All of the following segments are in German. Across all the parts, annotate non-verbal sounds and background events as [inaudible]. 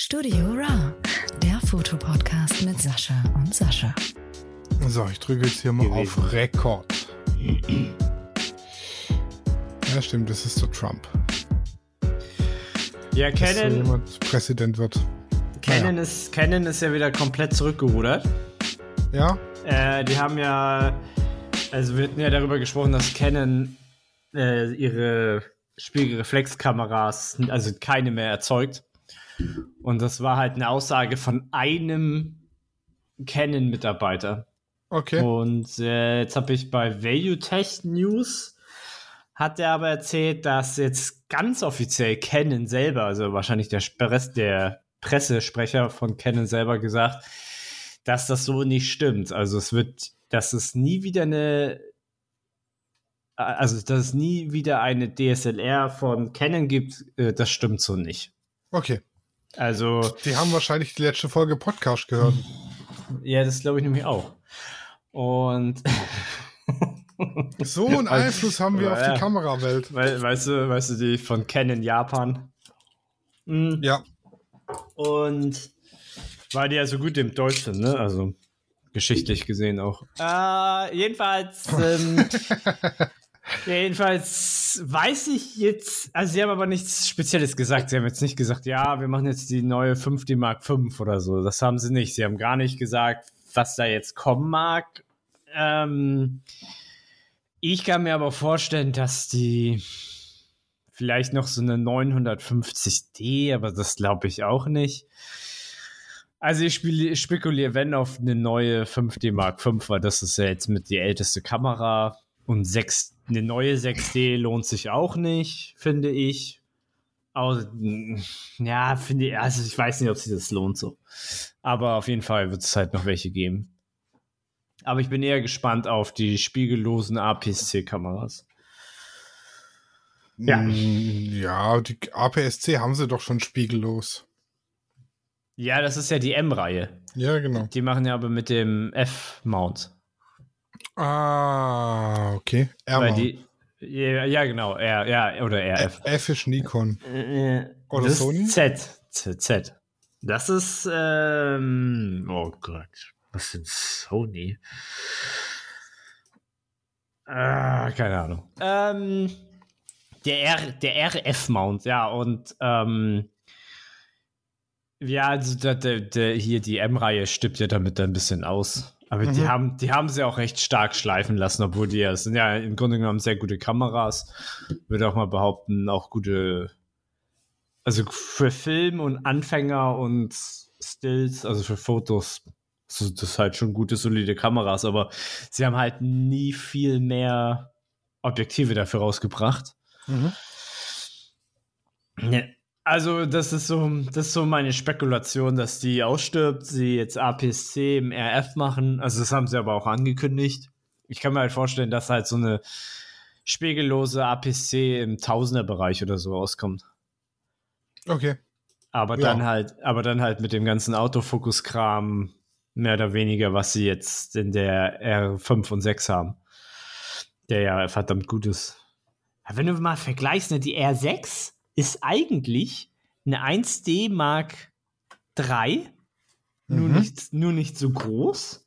Studio Raw, der Fotopodcast mit Sascha und Sascha. So, ich drücke jetzt hier mal Gewesen. auf Rekord. Ja, stimmt, das ist der Trump. Ja, Dass so Canon, jemand Präsident wird. Canon, ist, Canon ist ja wieder komplett zurückgerudert. Ja? Äh, die haben ja, also wir hatten ja darüber gesprochen, dass Canon äh, ihre Spiegelreflexkameras, also keine mehr erzeugt. Und das war halt eine Aussage von einem Canon-Mitarbeiter. Okay. Und äh, jetzt habe ich bei Value Tech News hat er aber erzählt, dass jetzt ganz offiziell Canon selber, also wahrscheinlich der, Press, der Pressesprecher von Canon selber gesagt, dass das so nicht stimmt. Also es wird, dass es nie wieder eine, also dass es nie wieder eine DSLR von Canon gibt, äh, das stimmt so nicht. Okay. Also Die haben wahrscheinlich die letzte Folge Podcast gehört. ja, das glaube ich nämlich auch. Und [laughs] So einen Einfluss haben wir auf Ja. die Kamerawelt. We weißt du, weißt du, die von Canon Japan. Mhm. Ja. Und weil die ja so gut im Deutsch sind, ne? Also geschichtlich gesehen auch. Äh, jedenfalls, ähm, [laughs] jedenfalls weiß ich jetzt, also sie haben aber nichts Spezielles gesagt. Sie haben jetzt nicht gesagt, ja, wir machen jetzt die neue 5D Mark 5 oder so. Das haben sie nicht. Sie haben gar nicht gesagt, was da jetzt kommen mag. Ähm, ich kann mir aber vorstellen, dass die vielleicht noch so eine 950D, aber das glaube ich auch nicht. Also ich spekuliere, wenn auf eine neue 5D Mark 5, weil das ist ja jetzt mit die älteste Kamera und 6, eine neue 6D lohnt sich auch nicht, finde ich. Aber, ja, finde ich, also ich weiß nicht, ob sich das lohnt so. Aber auf jeden Fall wird es halt noch welche geben. Aber ich bin eher gespannt auf die spiegellosen APS-C-Kameras. Ja. Mm, Ja, die APS-C haben sie doch schon spiegellos. Ja, das ist ja die M-Reihe. Ja, genau. Die machen ja aber mit dem F-Mount. Ah, okay. Weil R die. Ja, ja, genau. R, ja, oder RF. F ist Nikon. Äh, Oder das Sony? Z. Z. Z. Das ist. Ähm, oh Gott. Was ist Sony? Ah, keine Ahnung. Ähm, der, R, der RF-Mount, ja, und. Ähm, ja, also der, der, der, hier die M-Reihe stippt ja damit ein bisschen aus. Aber die, Mhm. haben, die haben sie auch recht stark schleifen lassen, obwohl die ja, sind ja im Grunde genommen sehr gute Kameras. Würde auch mal behaupten, auch gute, also für Film und Anfänger und Stills, also für Fotos, das ist halt schon gute, solide Kameras, aber sie haben halt nie viel mehr Objektive dafür rausgebracht. Mhm. Ne, Also, das ist so, das ist so meine Spekulation, dass die ausstirbt, sie jetzt APS-C im RF machen. Also, das haben sie aber auch angekündigt. Ich kann mir halt vorstellen, dass halt so eine spiegellose APS-C im Tausenderbereich oder so rauskommt. Okay. Aber Ja. dann halt, aber dann halt mit dem ganzen Autofokus-Kram mehr oder weniger, was sie jetzt in der R5 und 6 haben. Der ja verdammt gut ist. Wenn du mal vergleichst, ne, die R6 ist eigentlich eine 1D Mark III, nur, Mhm. nicht, nur nicht so groß.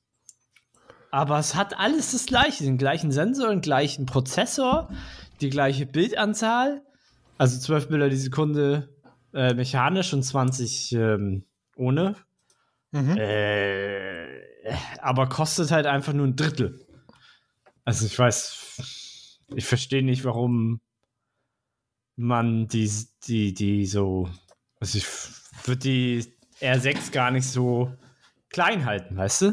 Aber es hat alles das gleiche, den gleichen Sensor, den gleichen Prozessor, die gleiche Bildanzahl. Also 12 Bilder die Sekunde äh, mechanisch und 20 ähm, ohne. Mhm. Äh, aber kostet halt einfach nur ein Drittel. Also ich weiß, ich verstehe nicht, warum man die, die, die so, also ich würde die R6 gar nicht so klein halten, weißt du?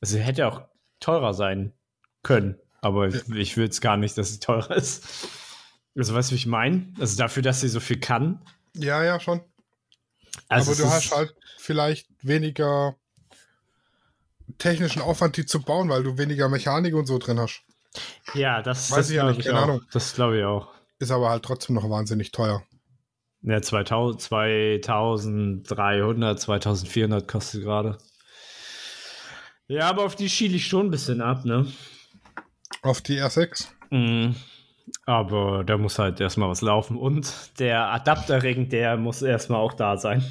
Also sie hätte auch teurer sein können, aber ich, ich will es gar nicht, dass sie teurer ist. Also weißt du, wie ich meine? Also dafür, dass sie so viel kann. Ja, ja, schon. Also Aber du hast halt vielleicht weniger technischen Aufwand, die zu bauen, weil du weniger Mechanik und so drin hast. Ja, das, Weiß das ich ja nicht, ich keine auch. Ahnung. Das glaube ich auch. Ist aber halt trotzdem noch wahnsinnig teuer. Ja, 2000, 2300, 2400 kostet gerade. Ja, aber auf die schiele ich schon ein bisschen ab, ne? Auf die R6. Mhm. Aber da muss halt erstmal was laufen. Und der Adapterring, der muss erstmal auch da sein.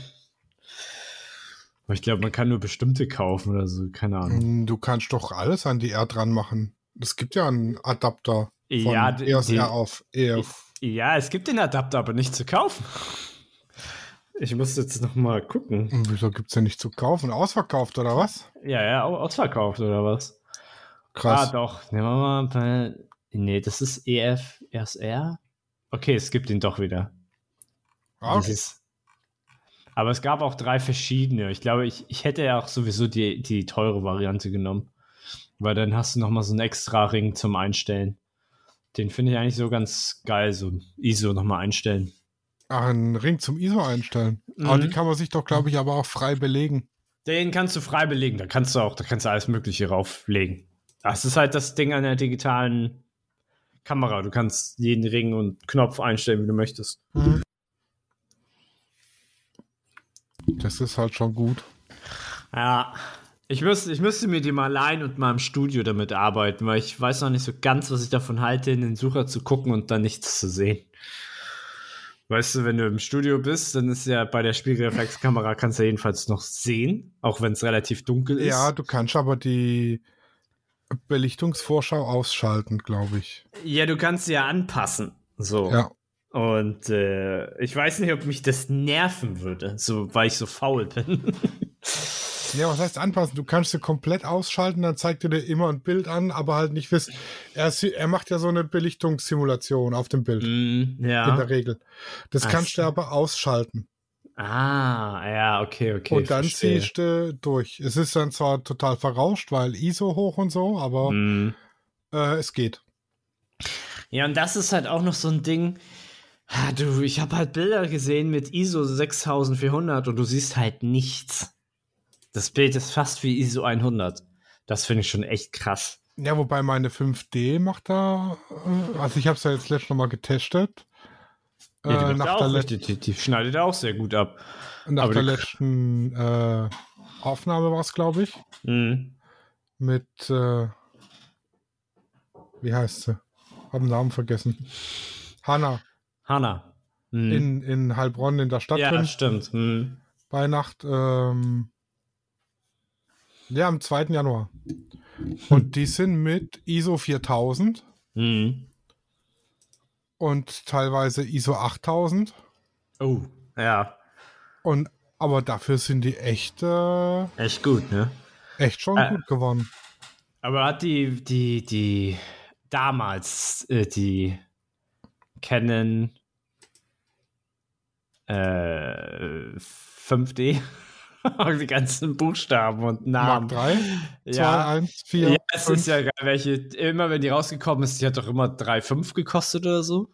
Aber ich glaube, man kann nur bestimmte kaufen oder so, keine Ahnung. Hm, Du kannst doch alles an die R dran machen. Es gibt ja einen Adapter von Ja, EOS die- R auf EF. Ja, es gibt den Adapter, aber nicht zu kaufen. [laughs] Ich muss jetzt noch mal gucken. Und wieso gibt es den nicht zu kaufen? Ausverkauft oder was? Ja, ja, au- ausverkauft oder was? Krass. Ah, doch. Nehmen wir mal. Bei, nee, das ist EF RSR. Okay, es gibt ihn doch wieder. Ah, okay. aber es gab auch drei verschiedene. Ich glaube, ich, ich hätte ja auch sowieso die, die teure Variante genommen. Weil dann hast du noch mal so einen extra Ring zum Einstellen. Den finde ich eigentlich so ganz geil, so ISO noch mal einstellen. Ach, einen Ring zum ISO einstellen. Aber Mhm. die kann man sich doch, glaube ich, aber auch frei belegen. Den kannst du frei belegen. Da kannst du auch, da kannst du alles Mögliche rauflegen. Das ist halt das Ding an der digitalen Kamera. Du kannst jeden Ring und Knopf einstellen, wie du möchtest. Das ist halt schon gut. Ja. Ich müsste, ich müsste mir die mal leihen und mal im Studio damit arbeiten, weil ich weiß noch nicht so ganz, was ich davon halte, in den Sucher zu gucken und dann nichts zu sehen. Weißt du, wenn du im Studio bist, dann ist ja bei der Spiegelreflexkamera kannst du ja jedenfalls noch sehen, auch wenn es relativ dunkel ist. Ja, du kannst aber die Belichtungsvorschau ausschalten, glaube ich. Ja, du kannst sie ja anpassen. So. Ja. Und äh, ich weiß nicht, ob mich das nerven würde, so weil ich so faul bin. [laughs] Ja, was heißt anpassen? Du kannst sie komplett ausschalten, dann zeigt er dir immer ein Bild an, aber halt nicht wissen. Er, er macht ja so eine Belichtungssimulation auf dem Bild, mm, in ja. der Regel. Das Ach kannst du aber ausschalten. Ah, ja, okay, okay. und dann verstehe. ziehst du durch. Es ist dann zwar total verrauscht, weil ISO hoch und so, aber Mm. äh, es geht. Ja, und das ist halt auch noch so ein Ding. Ah, Du, ich habe halt Bilder gesehen mit ISO 6400 und du siehst halt nichts. Das Bild ist fast wie ISO 100. Das finde ich schon echt krass. Ja, wobei meine 5D macht da, äh, also ich habe es ja jetzt letztes Mal getestet. Ja, die, äh, nach auch der, Let richtig, die, die schneidet auch sehr gut ab. nach aber der letzten äh, Aufnahme war es, glaube ich, Mhm. mit, äh, wie heißt sie? Hab den Namen vergessen. Hanna Hanna. Mhm. in, in Heilbronn in der Stadt ja, drin. stimmt. Mhm. bei Nacht. Ähm, ja, am 2. Januar. Und die sind mit ISO 4000 Mhm. und teilweise ISO 8000. Oh, ja. Und aber dafür sind die echt, äh, Echt gut, ne? echt schon Äh. gut geworden. Aber hat die, die, die damals äh, die Canon äh, 5D, [laughs] die ganzen Buchstaben und Namen. Mark 3, 2, Ja, 1, 4. ja, es ist ja geil, welche, immer wenn die rausgekommen ist, die hat doch immer 3,5 gekostet oder so.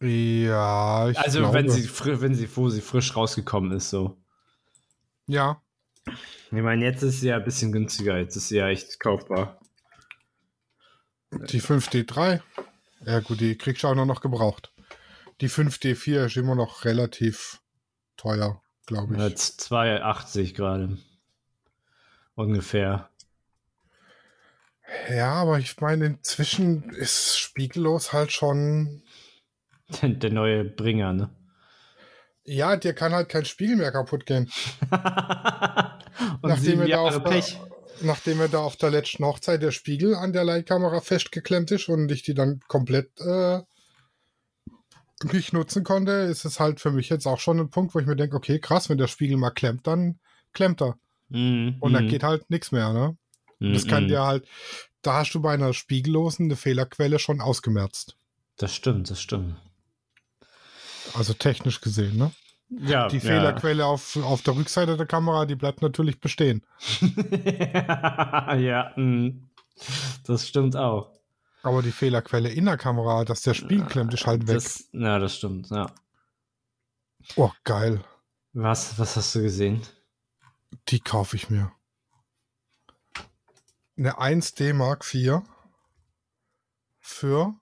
ja, ich Also glaube. wenn sie, wenn sie, wo sie frisch rausgekommen ist, so. Ja, Ich meine, jetzt ist sie ja ein bisschen günstiger, jetzt ist sie ja echt kaufbar. die 5D3. Ja gut, die kriegst du auch noch gebraucht. Die 5D4 ist immer noch relativ teuer, glaube ich. Jetzt 2,80 gerade. Ungefähr. Ja, aber ich meine, inzwischen ist spiegellos halt schon. Der, neue Bringer, ne? Ja, dir kann halt kein Spiegel mehr kaputt gehen. [laughs] Und Nachdem wir, da der, nachdem wir da auf der letzten Hochzeit der Spiegel an der Leitkamera festgeklemmt ist und ich die dann komplett äh, nicht nutzen konnte, ist es halt für mich jetzt auch schon ein Punkt, wo ich mir denke, okay, krass, wenn der Spiegel mal klemmt, dann klemmt er. Mhm, Und dann mhm, geht halt nichts mehr, ne? mhm, Das kann mhm. dir halt, da hast du bei einer spiegellosen eine Fehlerquelle schon ausgemerzt. Das stimmt, das stimmt. Also technisch gesehen, ne? Ja, Die ja. Fehlerquelle auf, auf der Rückseite der Kamera, die bleibt natürlich bestehen. [laughs] ja, mhm. das stimmt auch. Aber die Fehlerquelle in der Kamera, dass der Spiegel klemmt, ist halt weg. Das, ja, das stimmt, ja. oh, geil. Was, was hast du gesehen? Die kaufe ich mir. Eine 1D Mark IV für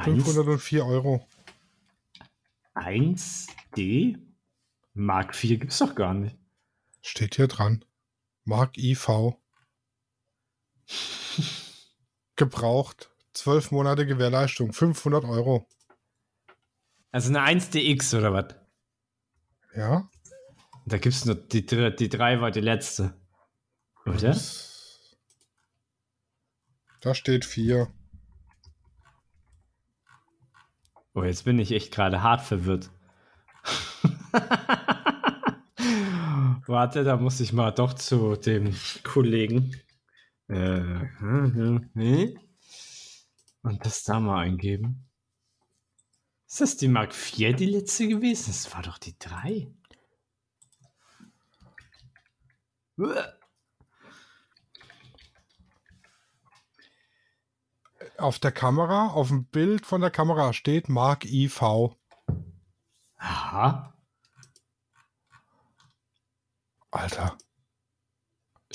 504 Euro. 1D? Mark 4 gibt's doch gar nicht. Steht hier dran. Mark IV. [laughs] Gebraucht. 12 Monate Gewährleistung. 500 Euro. Also eine 1DX oder was? Ja. Da gibt es nur die, die drei war die letzte. Oder? Da steht 4. Oh, jetzt bin ich echt gerade hart verwirrt. [laughs] Warte, da muss ich mal doch zu dem Kollegen. Äh, hm, hm, hm. Und das da mal eingeben. Ist das die Mark 4 die letzte gewesen? Das war doch die 3. Uah. Auf der Kamera, auf dem Bild von der Kamera steht Mark IV. Aha. Alter.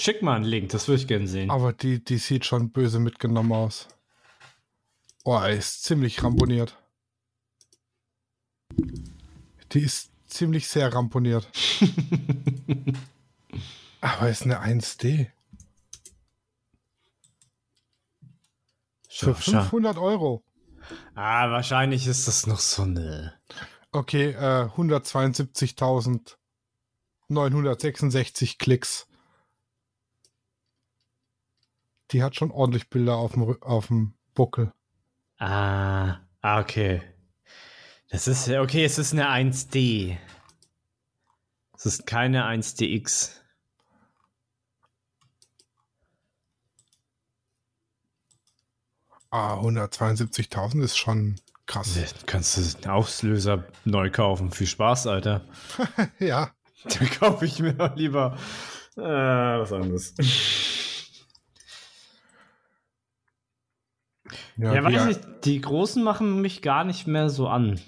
Schick mal einen Link, das würde ich gerne sehen. Aber die, die sieht schon böse mitgenommen aus. Oh, er ist ziemlich ramponiert. Die ist ziemlich sehr ramponiert. [laughs] Aber ist eine 1D. Für Schau, schau. 500 Euro. Ah, wahrscheinlich ist das noch so eine. Okay, äh, 172.966 Klicks. Die hat schon ordentlich Bilder auf dem, auf dem Buckel. Ah, ah, okay. Das ist, okay, es ist eine 1D. Es ist keine 1DX. Ah, 172.000 ist schon krass. Dann kannst du den Auslöser neu kaufen. Viel Spaß, Alter. [laughs] ja, [laughs] Dann kaufe ich mir lieber äh, was anderes. Ja, Ja, die- weiß nicht, die Großen machen mich gar nicht mehr so an.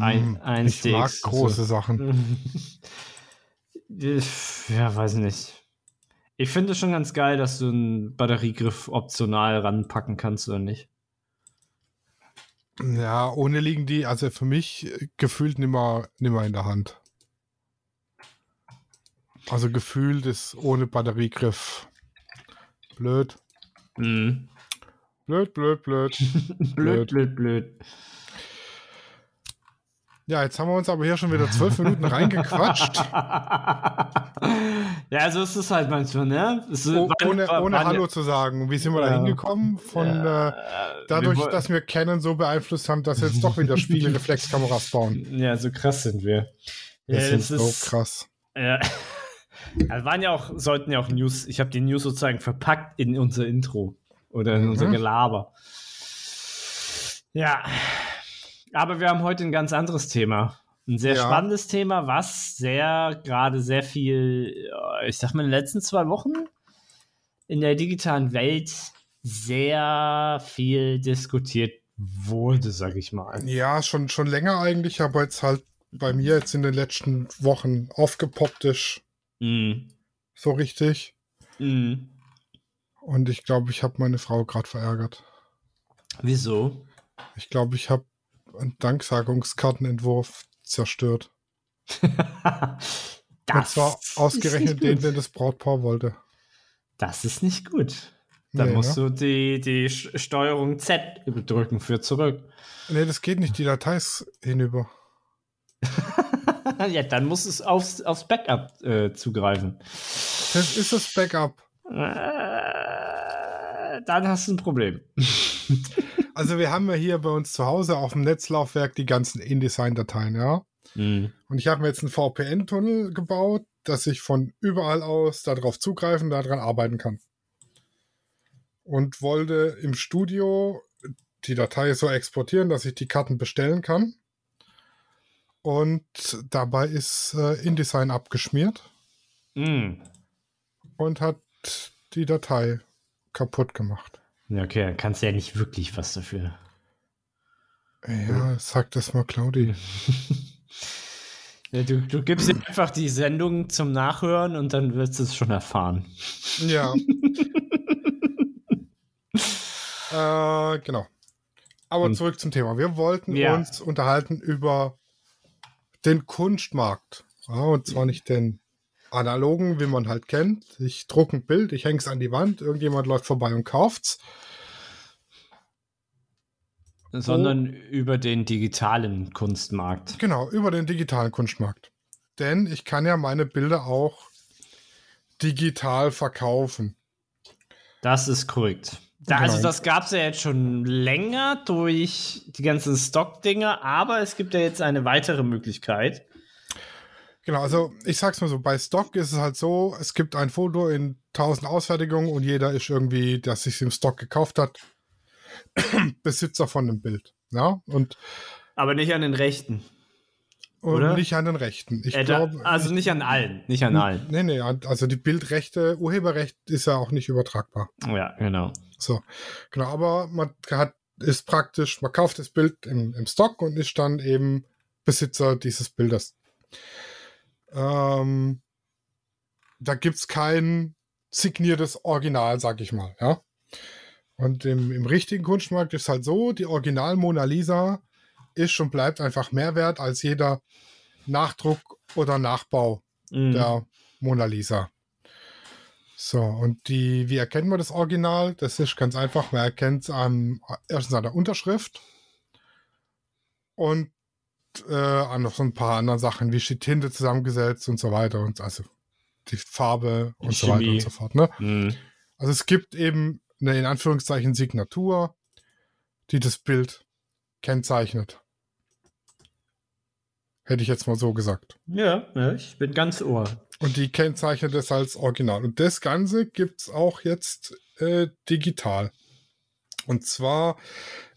ein- Hm, 1DX, Ich mag so. große Sachen. [laughs] Ja, weiß nicht. Ich finde es schon ganz geil, dass du einen Batteriegriff optional ranpacken kannst oder nicht. Ja, ohne liegen die, also für mich äh, gefühlt nimmer, nimmer in der Hand. Also gefühlt ist ohne Batteriegriff blöd. Mhm. Blöd, blöd, [laughs] blöd. blöd, blöd, blöd. Ja, jetzt haben wir uns aber hier schon wieder zwölf Minuten reingequatscht. [laughs] ja, so ist es halt manchmal, ne? Oh, ohne ohne Hallo zu sagen. Wie sind wir da Ja. hingekommen? Von äh, äh, dadurch, wir dass wir Canon so beeinflusst haben, dass jetzt doch wieder Spiegelreflexkameras bauen. [laughs] Ja, so krass sind wir. Ja, Das das sind so ist krass. Ja. Also waren ja auch, sollten ja auch News, ich habe die News sozusagen verpackt in unser Intro oder in Mhm. unser Gelaber. Ja, aber wir haben heute ein ganz anderes Thema. Ein sehr Ja. spannendes Thema, was sehr, gerade sehr viel, äh, ich sag mal, in den letzten zwei Wochen in der digitalen Welt sehr viel diskutiert wurde, sag ich mal. Ja, schon, schon länger eigentlich, aber jetzt halt bei mir jetzt in den letzten Wochen aufgepoppt ist. Mm. So richtig. Mm. Und ich glaube, ich habe meine Frau gerade verärgert. Wieso? Ich glaube, ich habe einen Danksagungskartenentwurf zerstört. [laughs] Und zwar ausgerechnet den, den das Brautpaar wollte. Das ist nicht gut. Dann Nee, musst ne? du die, die Steuerung Z drücken für zurück. Nee, das geht nicht, die Datei ist hinüber. [laughs] ja, dann muss es aufs, aufs Backup äh, zugreifen. Das ist das Backup. Äh, dann hast du ein Problem. [laughs] Also wir haben ja hier bei uns zu Hause auf dem Netzlaufwerk die ganzen InDesign-Dateien, ja. Mhm. Und ich habe mir jetzt einen VPN-Tunnel gebaut, dass ich von überall aus darauf zugreifen, daran arbeiten kann. Und wollte im Studio die Datei so exportieren, dass ich die Karten bestellen kann. Und dabei ist äh, InDesign abgeschmiert Mhm. und hat die Datei kaputt gemacht. Ja, okay, dann kannst du ja nicht wirklich was dafür. Ja, sag das mal, Claudi. [laughs] Ja, du, du gibst ihm einfach die Sendung zum Nachhören und dann wirst du es schon erfahren. Ja. [laughs] äh, genau. Aber Und- zurück zum Thema. Wir wollten Ja. uns unterhalten über den Kunstmarkt. Ja, und zwar nicht den analogen, wie man halt kennt. Ich drucke ein Bild, ich hänge es an die Wand, irgendjemand läuft vorbei und kauft's. Sondern über den digitalen Kunstmarkt. Genau, über den digitalen Kunstmarkt. denn ich kann ja meine Bilder auch digital verkaufen. Das ist korrekt. Da, Genau. Also das gab es ja jetzt schon länger durch die ganzen Stock-Dinger, aber es gibt ja jetzt eine weitere Möglichkeit. Genau, also ich sag's mal so, bei Stock ist es halt so, es gibt ein Foto in 1000 Ausfertigungen und jeder ist irgendwie, der sich im Stock gekauft hat, [clears throat] Besitzer von dem Bild. Ja, und, Aber nicht an den Rechten. und Oder? nicht an den Rechten. Ich Äh, da, glaube, also nicht an allen. Nicht an allen. nee, nee, also die Bildrechte, Urheberrecht ist ja auch nicht übertragbar. Ja, genau. So, genau, aber man hat, ist praktisch, man kauft das Bild im, im Stock und ist dann eben Besitzer dieses Bildes. Ähm, da gibt es kein signiertes Original, sag ich mal, ja. Und im, im richtigen Kunstmarkt ist halt so, die Original Mona Lisa ist und bleibt einfach mehr wert als jeder Nachdruck oder Nachbau Mhm. der Mona Lisa. So, und die, wie erkennt man das Original? Das ist ganz einfach. Man erkennt es an, erstens an der Unterschrift und äh, an noch so ein paar anderen Sachen, wie ist die Tinte zusammengesetzt und so weiter. Und also die Farbe und Die so weiter Chemie. und so fort. Ne? Mhm. Also es gibt eben eine in Anführungszeichen Signatur, die das Bild kennzeichnet. Hätte ich jetzt mal so gesagt. Ja, ja, ich bin ganz ohr. Und die kennzeichnet es als Original. Und das Ganze gibt es auch jetzt äh, digital. Und zwar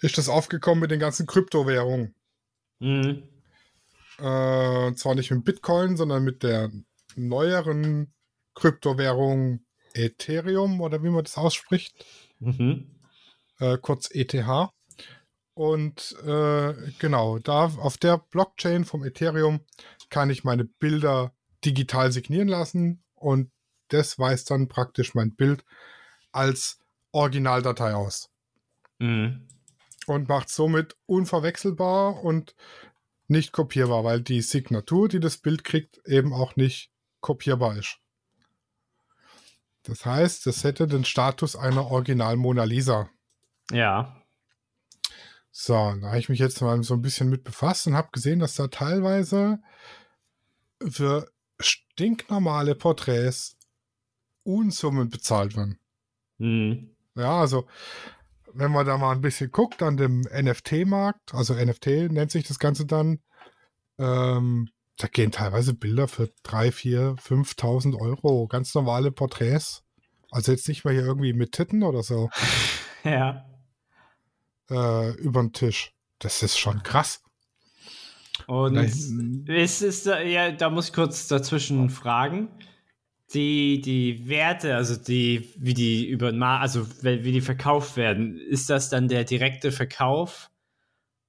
ist das aufgekommen mit den ganzen Kryptowährungen. Mhm. Äh, und zwar nicht mit Bitcoin, sondern mit der neueren Kryptowährung Ethereum oder wie man das ausspricht. Mhm. äh, kurz ETH. Und äh, genau, da auf der Blockchain vom Ethereum kann ich meine Bilder digital signieren lassen und das weist dann praktisch mein Bild als Originaldatei aus Mhm. Und macht somit unverwechselbar und nicht kopierbar, weil die Signatur, die das Bild kriegt, eben auch nicht kopierbar ist. Das heißt, es hätte den Status einer Original Mona Lisa. Ja. So, da habe ich mich jetzt mal so ein bisschen mit befasst und habe gesehen, dass da teilweise für stinknormale Porträts Unsummen bezahlt werden. Mhm. Ja, also wenn man da mal ein bisschen guckt an dem NFT-Markt, also NFT nennt sich das Ganze dann, ähm, da gehen teilweise Bilder für 3, 4, 5.000 Euro, ganz normale Porträts. Also jetzt nicht mal hier irgendwie mit Titten oder so [laughs] Ja. äh, über den Tisch. Das ist schon krass. Und es ist, da- ja, da muss ich kurz dazwischen fragen. Die, die Werte, also die, wie die über, also wie die verkauft werden, ist das dann der direkte Verkauf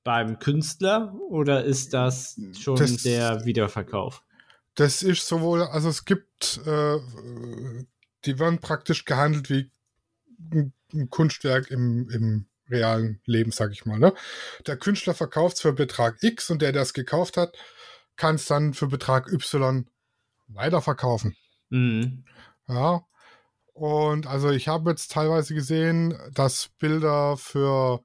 beim Künstler oder ist das schon Das- der Wiederverkauf? Das ist sowohl, also es gibt, äh, die werden praktisch gehandelt wie ein, ein Kunstwerk im, im realen Leben, sag ich mal. Ne? Der Künstler verkauft es für Betrag X und der, der es gekauft hat, kann es dann für Betrag Y weiterverkaufen. Mhm. Ja. Und also ich habe jetzt teilweise gesehen, dass Bilder für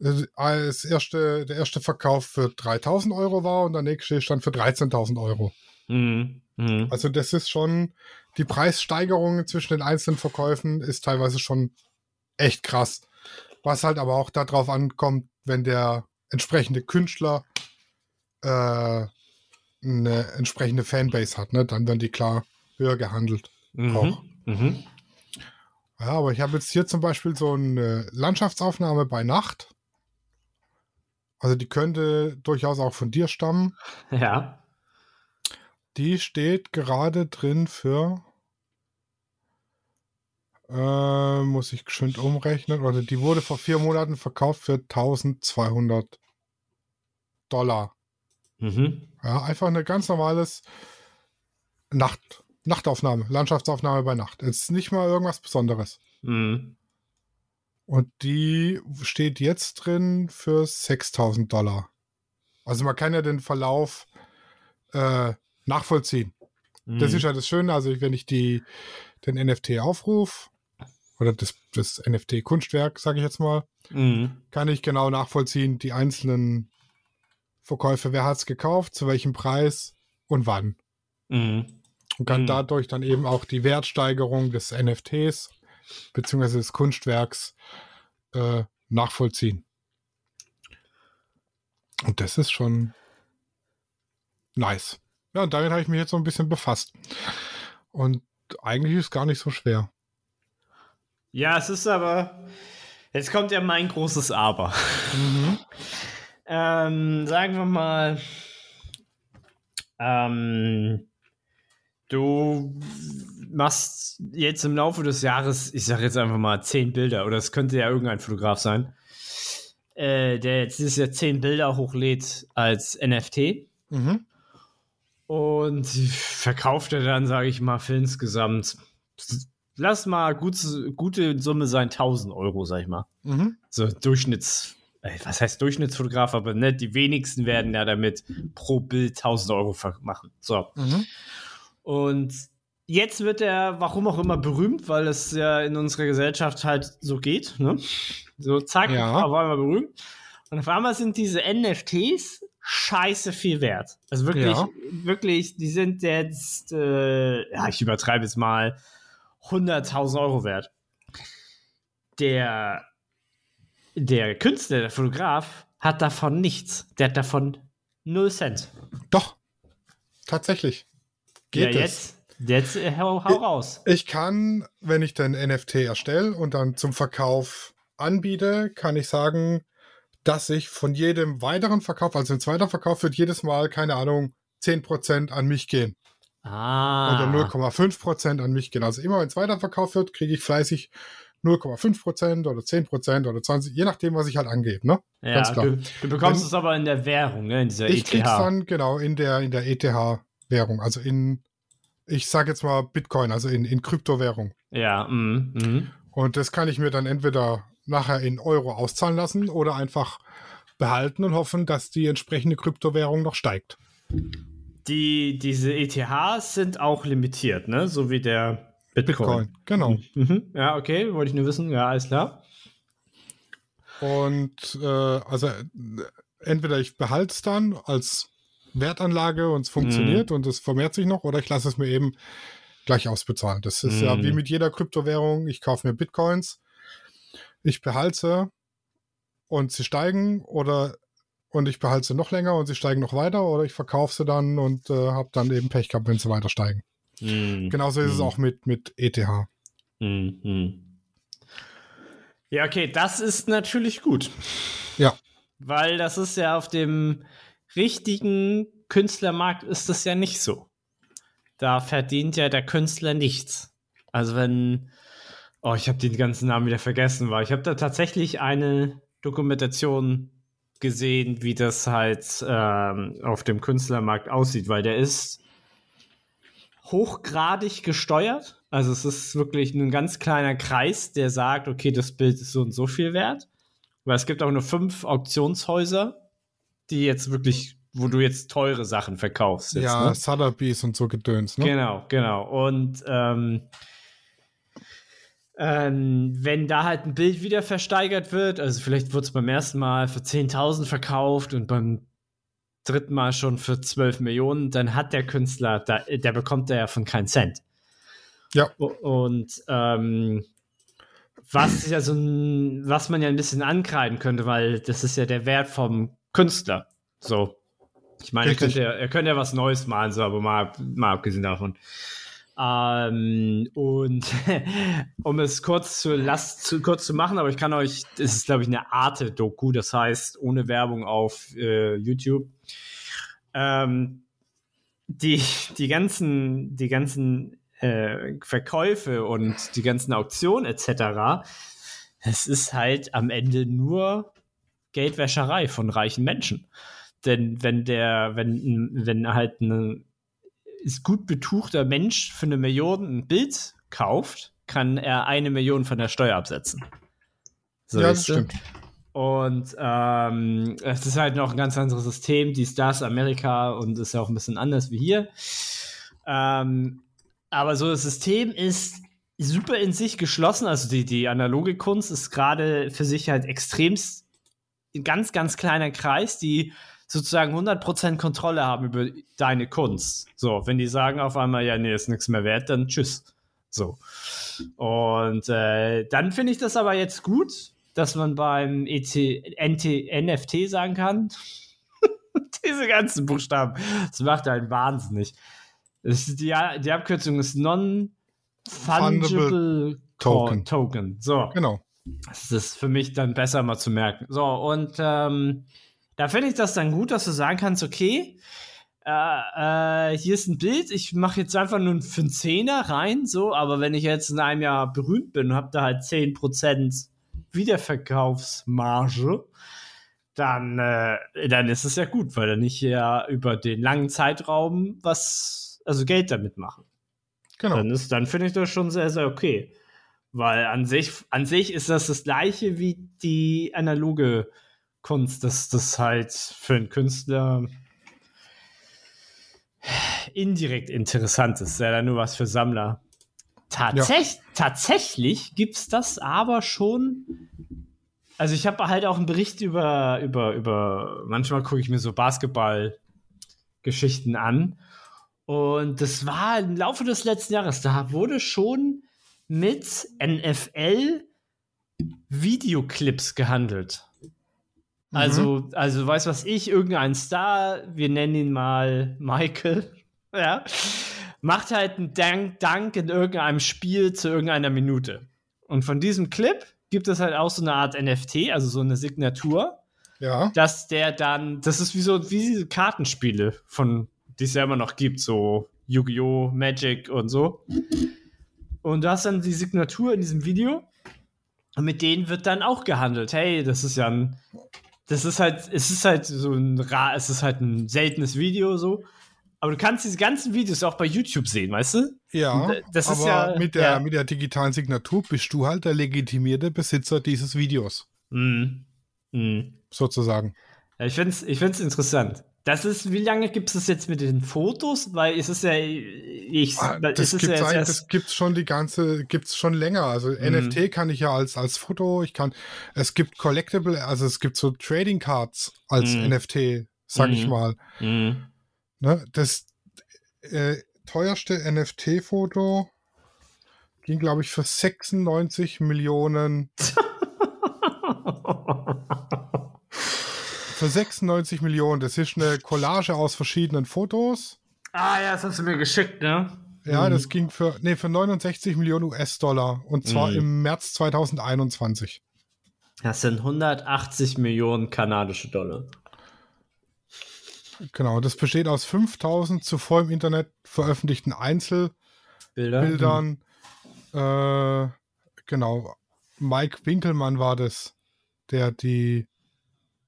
äh, das erste, der erste Verkauf für 3000 Euro war und der nächste stand für 13.000 Euro. Mhm. Mhm. Also das ist schon, die Preissteigerung zwischen den einzelnen Verkäufen ist teilweise schon echt krass. Was halt aber auch darauf ankommt, wenn der entsprechende Künstler äh, eine entsprechende Fanbase hat, ne? dann werden die klar höher gehandelt. Mhm. Mhm. Ja, aber ich habe jetzt hier zum Beispiel so eine Landschaftsaufnahme bei Nacht. Also die könnte durchaus auch von dir stammen. [laughs] Ja. Die steht gerade drin für. Äh, muss ich geschwind umrechnen. Oder die wurde vor vier Monaten verkauft für 1200 Dollar. Mhm. Ja, einfach eine ganz normales Nacht, Nachtaufnahme, Landschaftsaufnahme bei Nacht. Es ist nicht mal irgendwas Besonderes. Mhm. Und die steht jetzt drin für 6000 Dollar. Also man kann ja den Verlauf äh, nachvollziehen. Das Mhm. ist ja das Schöne, also wenn ich die, den NFT aufrufe, oder das, das NFT-Kunstwerk, sage ich jetzt mal, Mhm. kann ich genau nachvollziehen, die einzelnen Verkäufe, wer hat es gekauft, zu welchem Preis und wann. Mhm. Und kann Mhm. dadurch dann eben auch die Wertsteigerung des NFTs beziehungsweise des Kunstwerks äh, nachvollziehen. Und das ist schon nice. Ja, und damit habe ich mich jetzt so ein bisschen befasst. Und eigentlich ist es gar nicht so schwer. Ja, es ist aber. Jetzt kommt ja mein großes Aber. [laughs] Ähm, sagen wir mal, ähm, du machst jetzt im Laufe des Jahres, ich sage jetzt einfach mal zehn Bilder, oder es könnte ja irgendein Fotograf sein, äh, der jetzt dieses Jahr zehn Bilder hochlädt als NFT Mhm. und verkauft er dann, sage ich mal, für insgesamt, lass mal gut, gute Summe sein, 1000 Euro, sag ich mal Mhm. so Durchschnitts, was heißt Durchschnittsfotograf, aber ne, die wenigsten werden ja damit pro Bild 1000 Euro machen. So. Mhm. Und jetzt wird er, warum auch immer, berühmt, weil es ja in unserer Gesellschaft halt so geht. Ne? So, zack, Ja. auf einmal berühmt. Und auf einmal sind diese NFTs scheiße viel wert. Also wirklich, Ja. wirklich, die sind jetzt, äh, ja, ich übertreibe jetzt mal, 100.000 Euro wert. Der, der Künstler, der Fotograf, hat davon nichts. Der hat davon 0 Cent. Doch. Tatsächlich. Geht ja, jetzt, jetzt äh, hau, hau raus. Ich kann, wenn ich den NFT erstelle und dann zum Verkauf anbiete, kann ich sagen, dass ich von jedem weiteren Verkauf, also ein zweiter Verkauf, wird jedes Mal, keine Ahnung, 10% an mich gehen. Ah. Oder 0,5% an mich gehen. Also immer wenn es weiterverkauft wird, kriege ich fleißig 0,5% oder 10% oder 20%, je nachdem, was ich halt angebe. Ne? Ja, ganz klar. du, du bekommst Wenn- es aber in der Währung, ne? in dieser Ich ETH. krieg's dann genau in der, in der ETH-Währung, also in, ich sage jetzt mal Bitcoin, also in, in Kryptowährung. ja, mm, mm. Und das kann ich mir dann entweder nachher in Euro auszahlen lassen oder einfach behalten und hoffen, dass die entsprechende Kryptowährung noch steigt. Die, diese ETHs sind auch limitiert, ne? So wie der Bitcoin. Genau. Mhm. Ja, okay, wollte ich nur wissen. Ja, alles klar. Und äh, also entweder ich behalte es dann als Wertanlage und es funktioniert und es vermehrt sich noch, oder ich lasse es mir eben gleich ausbezahlen. Das ist ja Mhm. wie mit jeder Kryptowährung. Ich kaufe mir Bitcoins, ich behalte und sie steigen oder und ich behalte sie noch länger und sie steigen noch weiter oder ich verkaufe sie dann und äh, habe dann eben Pech gehabt, wenn sie weiter steigen. Mhm. Genauso ist es Mhm. auch mit, mit ETH. Mhm. Ja, okay, das ist natürlich gut. Ja. Weil das ist ja auf dem richtigen Künstlermarkt ist das ja nicht so. Da verdient ja der Künstler nichts. Also wenn, oh, ich habe den ganzen Namen wieder vergessen, weil ich habe da tatsächlich eine Dokumentation gesehen, wie das halt ähm, auf dem Künstlermarkt aussieht, weil der ist hochgradig gesteuert. Also es ist wirklich ein ganz kleiner Kreis, der sagt, okay, das Bild ist so und so viel wert. Weil es gibt auch nur fünf Auktionshäuser, die jetzt wirklich, wo du jetzt teure Sachen verkaufst. Jetzt, ja, ne? Sotheby's und so Gedöns. Ne? Genau, genau. Und ähm, ähm, wenn da halt ein Bild wieder versteigert wird, also vielleicht wird es beim ersten Mal für 10.000 verkauft und beim dritten Mal schon für 12 Millionen, dann hat der Künstler, da, der bekommt er ja von keinen Cent. Ja. Und ähm, was, ja so ein, was man ja ein bisschen ankreiden könnte, weil das ist ja der Wert vom Künstler. So. Ich meine, er könnte, ja- er könnte ja was Neues malen, so, aber mal, mal abgesehen davon. Ähm, und [laughs] um es kurz zu, last, zu kurz zu machen, aber ich kann euch, das ist glaube ich eine Arte-Doku, das heißt ohne Werbung auf äh, YouTube. Ähm, die, die ganzen, die ganzen äh, Verkäufe und die ganzen Auktionen etc., es ist halt am Ende nur Geldwäscherei von reichen Menschen. Denn wenn der, wenn, wenn halt ein ist gut betuchter Mensch für eine Million ein Bild kauft, kann er eine Million von der Steuer absetzen. So, ja, das stimmt. Und ähm, es ist halt noch ein ganz anderes System, die Stars Amerika und ist ja auch ein bisschen anders wie hier. Ähm, aber so das System ist super in sich geschlossen. Also die, die analoge Kunst ist gerade für sich halt extremst ein ganz, ganz kleiner Kreis, die sozusagen 100% Kontrolle haben über deine Kunst. So, wenn die sagen auf einmal, ja, nee, ist nichts mehr wert, dann tschüss. So. Und äh, dann finde ich das aber jetzt gut, dass man beim ET, NT, NFT sagen kann. [laughs] Diese ganzen Buchstaben. Das macht einen wahnsinnig. Ist die, die Abkürzung ist Non-Fungible Token. Token. So. Genau. Das ist für mich dann besser mal zu merken. So, und ähm, da finde ich das dann gut, dass du sagen kannst, okay, äh, äh, hier ist ein Bild, ich mache jetzt einfach nur für einen Zehner rein, so, aber wenn ich jetzt in einem Jahr berühmt bin und habe da halt 10% Wiederverkaufsmarge, dann, äh, dann ist es ja gut, weil dann ich ja über den langen Zeitraum was, also Geld damit mache. Genau. Dann, dann finde ich das schon sehr, sehr okay. Weil an sich, an sich ist das das gleiche wie die analoge Kunst, dass das halt für einen Künstler indirekt interessant ist. Ja, dann nur was für Sammler. Tatsäch ja. Tatsächlich gibt es das aber schon. Also ich habe halt auch einen Bericht über, über, über, manchmal gucke ich mir so Basketball-Geschichten an. Und das war im Laufe des letzten Jahres, da wurde schon mit NFL Videoclips gehandelt. Mhm. Also, also weiß was ich, irgendein Star, wir nennen ihn mal Michael, [laughs] ja, macht halt einen Dank, Dank in irgendeinem Spiel zu irgendeiner Minute. Und von diesem Clip gibt es halt auch so eine Art NFT, also so eine Signatur. Ja. Dass der dann, das ist wie so wie diese Kartenspiele von, die es ja immer noch gibt, so Yu-Gi-Oh!, Magic und so. Und du hast dann die Signatur in diesem Video. Und mit denen wird dann auch gehandelt. Hey, das ist ja ein. Das ist halt, es ist halt so ein es ist halt ein seltenes Video so. Aber du kannst diese ganzen Videos auch bei YouTube sehen, weißt du? Ja, das ist aber ja, mit, der, ja. mit der digitalen Signatur bist du halt der legitimierte Besitzer dieses Videos. Mhm. Mhm. Sozusagen. Ja, ich finde es ich find's interessant. Das ist, wie lange gibt es das jetzt mit den Fotos? Weil es ist ja, ich, ah, das, ist gibt's ja jetzt das gibt's schon die ganze, gibt's schon länger. Also mhm. NFT kann ich ja als, als Foto, ich kann, es gibt Collectible, also es gibt so Trading Cards als mhm. NFT, sag mhm. ich mal. Mhm. Ne, das äh, teuerste NFT-Foto ging, glaube ich, für 96 Millionen. [laughs] für 96 Millionen. Das ist eine Collage aus verschiedenen Fotos. Ah ja, das hast du mir geschickt, ne? Ja, mhm. das ging für, nee, für 69 Millionen US-Dollar. Und zwar mhm. im März 2021. Das sind 180 Millionen kanadische Dollar. Genau, das besteht aus 5000 zuvor im Internet veröffentlichten Einzelbildern. Mhm. Äh, genau, Mike Winkelmann war das, der die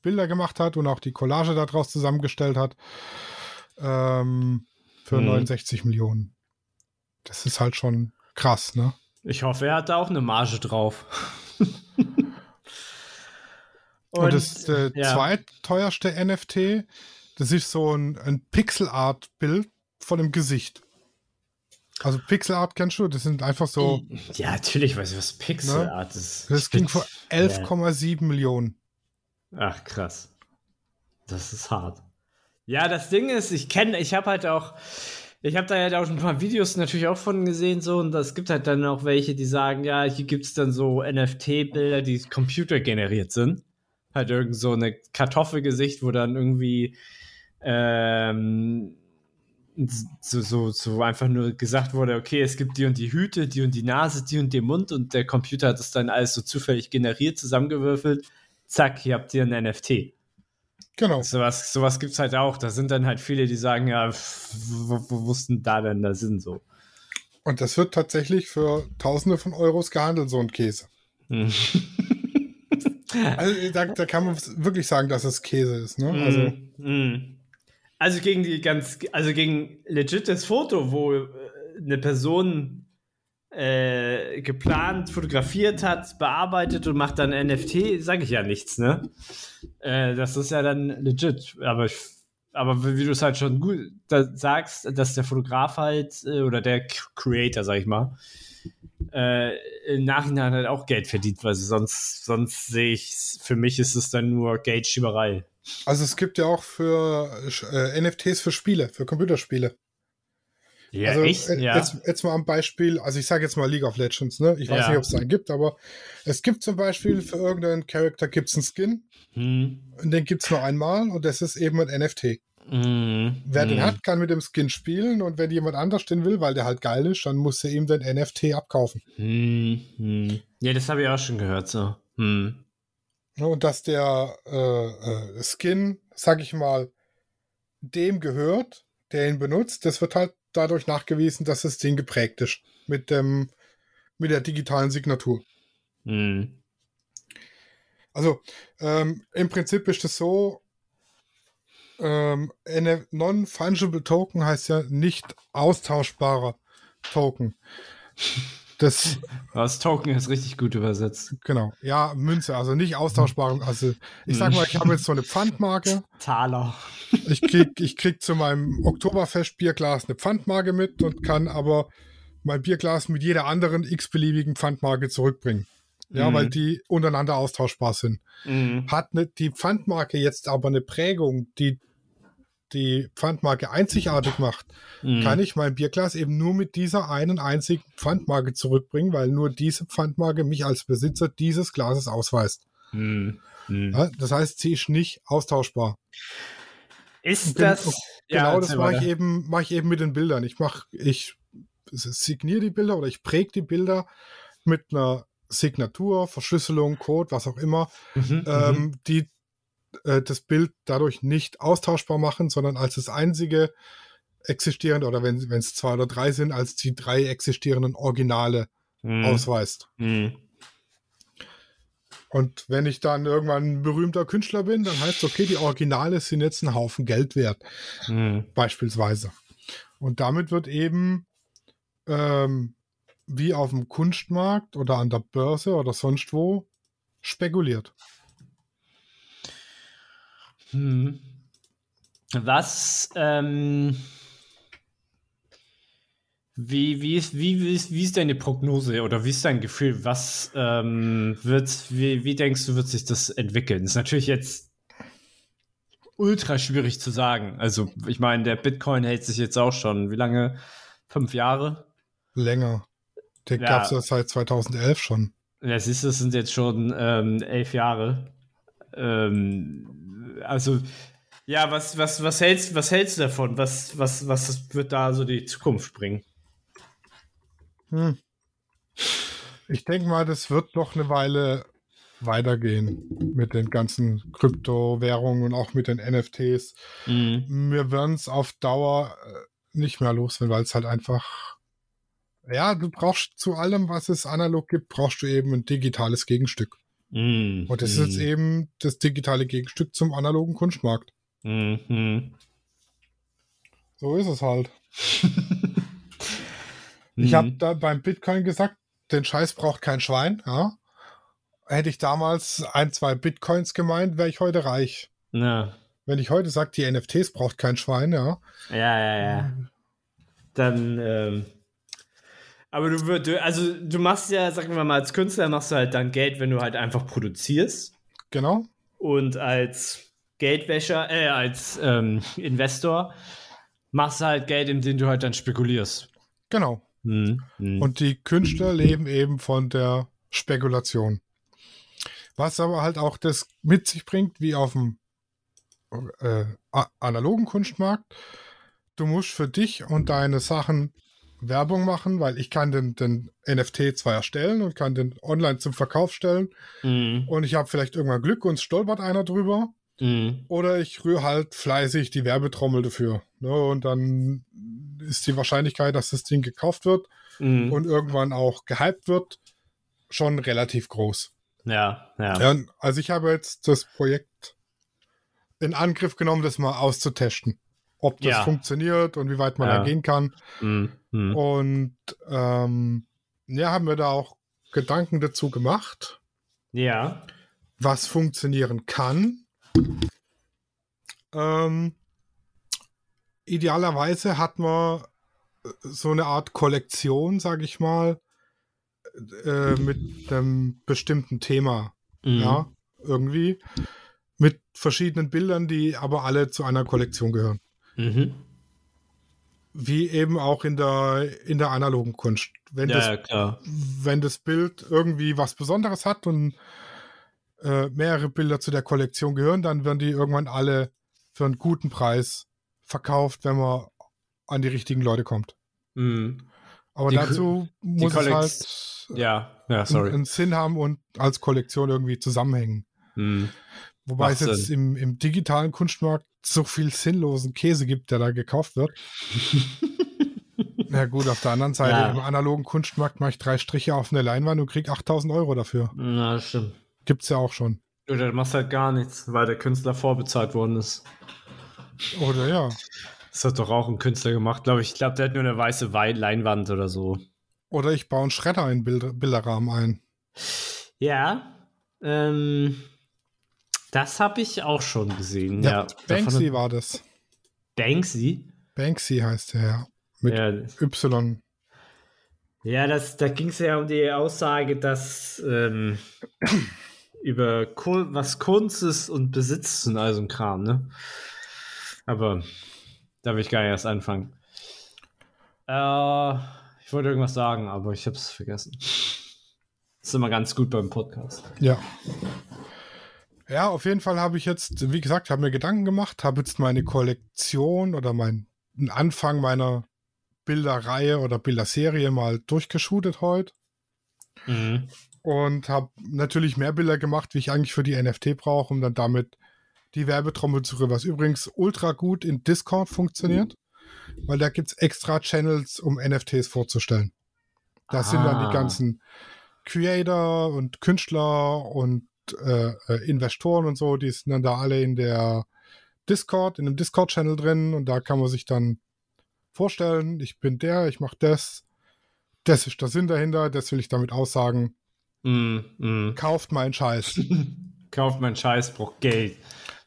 Bilder gemacht hat und auch die Collage daraus zusammengestellt hat. Ähm, für hm. 69 Millionen. Das ist halt schon krass, ne? Ich hoffe, er hat da auch eine Marge drauf. und, [laughs] und, das äh, ja. zweitteuerste NFT, das ist so ein, ein Pixel-Art-Bild von dem Gesicht. Also Pixel Art kennst du? Das sind einfach so. Ja, natürlich weiß ich, was Pixel Art ne? ist. Das ging für 11,7 Millionen. Ach, krass. Das ist hart. Ja, das Ding ist, ich kenne, ich habe halt auch, ich habe da halt auch ein paar Videos natürlich auch von gesehen, so, und es gibt halt dann auch welche, die sagen, ja, hier gibt es dann so NFT-Bilder, die computergeneriert sind. Halt irgend so eine Kartoffelgesicht, wo dann irgendwie ähm, so, so, so einfach nur gesagt wurde, okay, es gibt die und die Hüte, die und die Nase, die und den Mund und der Computer hat das dann alles so zufällig generiert, zusammengewürfelt zack, hier habt ihr ein NFT. Genau. Sowas, sowas gibt es halt auch. Da sind dann halt viele, die sagen, ja, wo, wussten da denn der Sinn so? Und das wird tatsächlich für Tausende von Euros gehandelt, so ein Käse. Hm. [laughs] also da, da, kann man wirklich sagen, dass es Käse ist. Ne? Also, mm, also gegen die ganz, also gegen legites Foto, wo äh, eine Person äh, geplant, fotografiert hat, bearbeitet und macht dann NFT, sage ich ja nichts, ne? Äh, das ist ja dann legit. Aber, ich, aber wie du es halt schon gut da sagst, dass der Fotograf halt äh, oder der Creator, sag ich mal, äh, im Nachhinein halt auch Geld verdient, weil sonst, sonst sehe ich, für mich ist es dann nur Geldschieberei. Also es gibt ja auch für äh, NFTs für Spiele, für Computerspiele. Ja, also echt? äh, Ja. Jetzt, jetzt mal am Beispiel, also ich sage jetzt mal League of Legends, ne? Ich weiß Ja. nicht, ob es einen gibt, aber es gibt zum Beispiel für irgendeinen Charakter gibt's einen Skin Hm. und den gibt's nur einmal und das ist eben ein NFT. Hm. Wer den Hm. hat, kann mit dem Skin spielen und wenn jemand anders den will, weil der halt geil ist, dann muss er ihm den NFT abkaufen. Hm. Hm. Ja, das habe ich auch schon gehört, so. Hm. Und dass der äh, äh, Skin, sag ich mal, dem gehört, der ihn benutzt, das wird halt dadurch nachgewiesen, dass das Ding geprägt ist mit dem mit der digitalen Signatur. Hm. Also ähm, im Prinzip ist es so, ähm, eine Non-Fungible Token heißt ja nicht austauschbarer Token. Das, Das Token ist richtig gut übersetzt. genau, ja, Münze, also nicht austauschbaren. Also ich sag mal, ich habe jetzt so eine Pfandmarke. Taler. Ich krieg, ich krieg zu meinem Oktoberfest-Bierglas eine Pfandmarke mit und kann aber mein Bierglas mit jeder anderen x-beliebigen Pfandmarke zurückbringen. Ja, Mhm. weil die untereinander austauschbar sind. Hm. Hat ne, die Pfandmarke jetzt aber eine Prägung, die die Pfandmarke einzigartig macht, Hm. kann ich mein Bierglas eben nur mit dieser einen einzigen Pfandmarke zurückbringen, weil nur diese Pfandmarke mich als Besitzer dieses Glases ausweist. Hm. Hm. Ja, das heißt, sie ist nicht austauschbar. Ist Gen- das. Genau, das erzähl mache ich eben, mache ich eben mit den Bildern. Ich mache, ich signiere die Bilder oder ich präge die Bilder mit einer Signatur, Verschlüsselung, Code, was auch immer, Mhm, ähm, die äh, das Bild dadurch nicht austauschbar machen, sondern als das einzige existierende oder wenn es zwei oder drei sind, als die drei existierenden Originale mhm. ausweist. Mhm. Und wenn ich dann irgendwann ein berühmter Künstler bin, dann heißt es, okay, die Originale sind jetzt ein Haufen Geld wert. Mhm. beispielsweise. Und damit wird eben ähm, wie auf dem Kunstmarkt oder an der Börse oder sonst wo spekuliert. Hm. Was, ähm, wie, wie, ist, wie, wie, ist, wie ist deine Prognose oder wie ist dein Gefühl? Was ähm, wird, wie, wie denkst du, wird sich das entwickeln? ist natürlich jetzt ultra schwierig zu sagen. Also, ich meine, der Bitcoin hält sich jetzt auch schon, wie lange? Fünf Jahre? Länger. Den Ja. gab es ja seit 2011 schon. Ja, siehst du, das sind jetzt schon ähm, elf Jahre. Ähm, also, ja, was, was, was, hältst, was hältst du davon? Was, was, was wird da so die Zukunft bringen? Hm. Ich denke mal, das wird noch eine Weile weitergehen mit den ganzen Kryptowährungen und auch mit den NFTs. Mhm. Wir werden es auf Dauer äh, nicht mehr loswerden, weil es halt einfach, ja, du brauchst zu allem, was es analog gibt, brauchst du eben ein digitales Gegenstück. Mhm. Und das ist jetzt eben das digitale Gegenstück zum analogen Kunstmarkt. Mhm. So ist es halt. [laughs] Ich habe da beim Bitcoin gesagt, den Scheiß braucht kein Schwein. Ja? Hätte ich damals ein, zwei Bitcoins gemeint, wäre ich heute reich. Ja. Wenn ich heute sage, die NFTs braucht kein Schwein, ja. ja, ja, ja. Dann, ähm, aber du würdest, also du machst ja, sagen wir mal, als Künstler machst du halt dann Geld, wenn du halt einfach produzierst. Genau. Und als Geldwäscher, äh, als ähm, Investor machst du halt Geld, indem du halt dann spekulierst. Genau. Hm, hm. Und die Künstler leben eben von der Spekulation. Was aber halt auch das mit sich bringt, wie auf dem äh, analogen Kunstmarkt. Du musst für dich und deine Sachen Werbung machen, weil ich kann den, den NFT zwar erstellen und kann den online zum Verkauf stellen Hm, und ich habe vielleicht irgendwann Glück und stolpert einer drüber hm, oder ich rühre halt fleißig die Werbetrommel dafür. Ne? Und dann ist die Wahrscheinlichkeit, dass das Ding gekauft wird hm. und irgendwann auch gehypt wird, schon relativ groß. ja. Ja, also ich habe jetzt das Projekt in Angriff genommen, das mal auszutesten. Ob das Ja. funktioniert und wie weit man Ja. da gehen kann. Hm, hm. Und ähm, ja, haben wir da auch Gedanken dazu gemacht, Ja. was funktionieren kann. Ähm, idealerweise hat man äh, so eine Art Kollektion, sage ich mal, äh, mit einem bestimmten Thema. Hm. Ja, irgendwie. mit verschiedenen Bildern, die aber alle zu einer Kollektion gehören. Mhm. Wie eben auch in der, in der analogen Kunst. Wenn, Ja, das, ja, klar. wenn das Bild irgendwie was Besonderes hat und äh, mehrere Bilder zu der Kollektion gehören, dann werden die irgendwann alle für einen guten Preis verkauft, wenn man an die richtigen Leute kommt. Mhm. Aber Die dazu muss es halt Ja, ja, einen, sorry. einen Sinn haben und als Kollektion irgendwie zusammenhängen. Mhm. Wobei Macht es jetzt im, im digitalen Kunstmarkt so viel sinnlosen Käse gibt, der da gekauft wird. [laughs] Na gut, auf der anderen Seite, Ja. im analogen Kunstmarkt mache ich drei Striche auf eine Leinwand und krieg 8000 Euro dafür. Ja, das stimmt. Gibt's ja auch schon. Oder du machst halt gar nichts, weil der Künstler vorbezahlt worden ist. Oder ja. Das hat doch auch ein Künstler gemacht, glaube ich. Ich glaube, der hat nur eine weiße Wei- Leinwand oder so. Oder ich baue einen Schredder in Bild Bilderrahmen ein. Ja, ähm, das habe ich auch schon gesehen. Ja, Banksy davon- war das. Banksy? Banksy heißt der, ja. Mit Ja, Y. ja das, da ging es ja um die Aussage, dass ähm, über Kun was Kunst ist und Besitz und all so ein Kram, ne? Aber da will ich gar nicht erst anfangen. Äh, ich wollte irgendwas sagen, aber ich habe es vergessen. ist immer ganz gut beim Podcast. Ja. Ja, auf jeden Fall habe ich jetzt, wie gesagt, habe mir Gedanken gemacht, habe jetzt meine Kollektion oder meinen Anfang meiner Bilderreihe oder Bilderserie mal durchgeschootet heute Mhm. und habe natürlich mehr Bilder gemacht, wie ich eigentlich für die NFT brauche, um dann damit die Werbetrommel zu rühren, was übrigens ultra gut in Discord funktioniert, weil da gibt es extra Channels, um NFTs vorzustellen. Da sind dann Ah. die ganzen Creator und Künstler und äh, äh, Investoren und so, die sind dann da alle in der Discord, in dem Discord-Channel drin und da kann man sich dann vorstellen, ich bin der, ich mache das, das ist der Sinn dahinter, das will ich damit aussagen. Mm, mm. Kauft meinen Scheiß. [laughs] Kauft mein Scheiß, braucht Geld.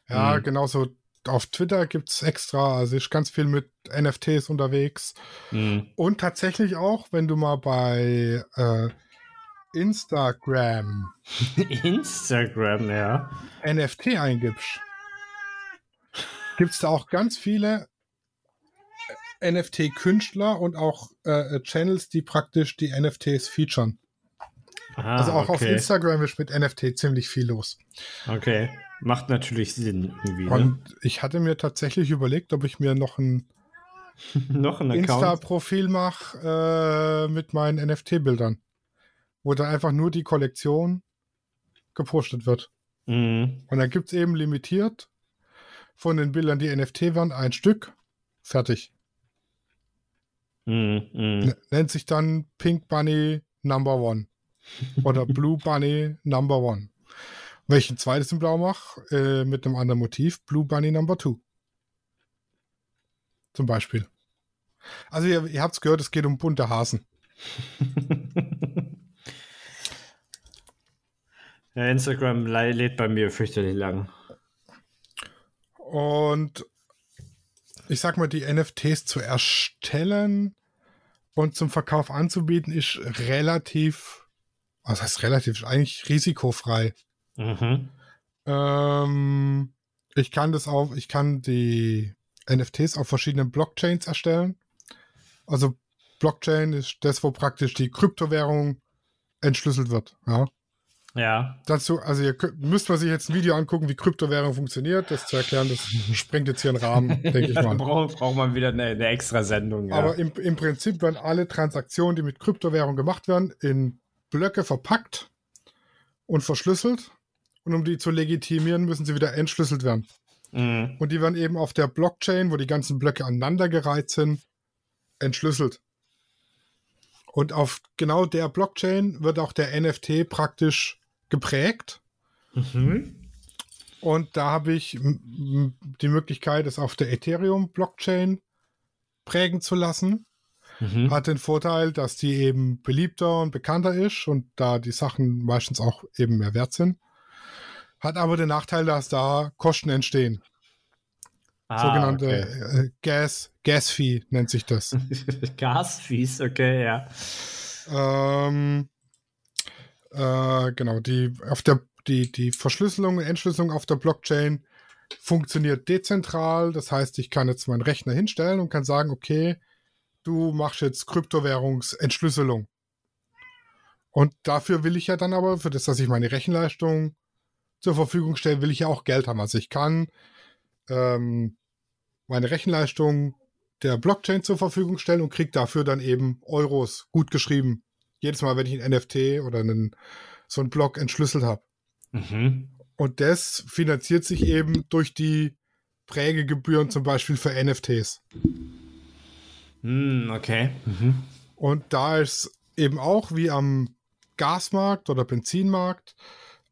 Ja, Mhm. genauso auf Twitter gibt es extra, also ist ganz viel mit NFTs unterwegs. Mm. Und tatsächlich auch, wenn du mal bei äh, Instagram [laughs] Instagram, ja. NFT eingibst, gibt es da auch ganz viele NFT-Künstler und auch äh, Channels, die praktisch die NFTs featuren. Ah, also auch auf okay. Instagram ist mit NFT ziemlich viel los. Okay. Macht natürlich Sinn irgendwie. Ne? Und ich hatte mir tatsächlich überlegt, ob ich mir noch ein [laughs] Noch ein. Insta-Profil mache äh, mit meinen NFT-Bildern, wo dann einfach nur die Kollektion gepostet wird. Mhm. Und dann gibt es eben limitiert von den Bildern, die NFT werden, ein Stück. Fertig. Mhm. Mhm. Nennt sich dann Pink Bunny Number One. Oder [laughs] Blue Bunny Number One. Wenn ich ein zweites in Blau mache, äh, mit einem anderen Motiv, Blue Bunny Number Two. Zum Beispiel. Also ihr, ihr habt es gehört, es geht um bunte Hasen. [laughs] ja, Instagram lä- lädt bei mir fürchterlich lang. Und ich sag mal, die NFTs zu erstellen und zum Verkauf anzubieten, ist relativ, was heißt relativ, eigentlich risikofrei. Mhm. Ähm, ich kann das auch, ich kann die NFTs auf verschiedenen Blockchains erstellen. Also Blockchain ist das, wo praktisch die Kryptowährung entschlüsselt wird. Ja. Ja. Dazu, also ihr könnt, müsst man sich jetzt ein Video angucken, wie Kryptowährung funktioniert. Das zu erklären, das sprengt jetzt hier einen Rahmen, denke ich [laughs] mal. braucht, braucht man wieder eine, eine extra Sendung. Ja. Aber im, im Prinzip werden alle Transaktionen, die mit Kryptowährung gemacht werden, in Blöcke verpackt und verschlüsselt. Und um die zu legitimieren, müssen sie wieder entschlüsselt werden. mhm. Und die werden eben auf der Blockchain, wo die ganzen Blöcke aneinandergereiht sind, entschlüsselt. Und auf genau der Blockchain wird auch der NFT praktisch geprägt. Mhm. Und da habe ich die Möglichkeit, es auf der Ethereum-Blockchain prägen zu lassen. Mhm. Hat den Vorteil, dass die eben beliebter und bekannter ist und da die Sachen meistens auch eben mehr wert sind. Hat aber den Nachteil, dass da Kosten entstehen. Ah, Sogenannte okay. äh, Gas, Gas-Fee nennt sich das. [laughs] Gasfies, okay, ja. ähm, äh, genau, die auf der die, die Verschlüsselung und Entschlüsselung auf der Blockchain funktioniert dezentral. Das heißt, ich kann jetzt meinen Rechner hinstellen und kann sagen, okay, du machst jetzt Kryptowährungsentschlüsselung. Und dafür will ich ja dann aber, für das, dass ich meine Rechenleistung zur Verfügung stelle, will ich ja auch Geld haben. Also ich kann ähm, meine Rechenleistung der Blockchain zur Verfügung stellen und kriege dafür dann eben Euros gut geschrieben. Jedes Mal, wenn ich ein NFT oder einen, so einen Block entschlüsselt habe. Mhm. Und das finanziert sich eben durch die Prägegebühren zum Beispiel für NFTs. Hm, okay. Mhm. Und da ist eben auch wie am Gasmarkt oder Benzinmarkt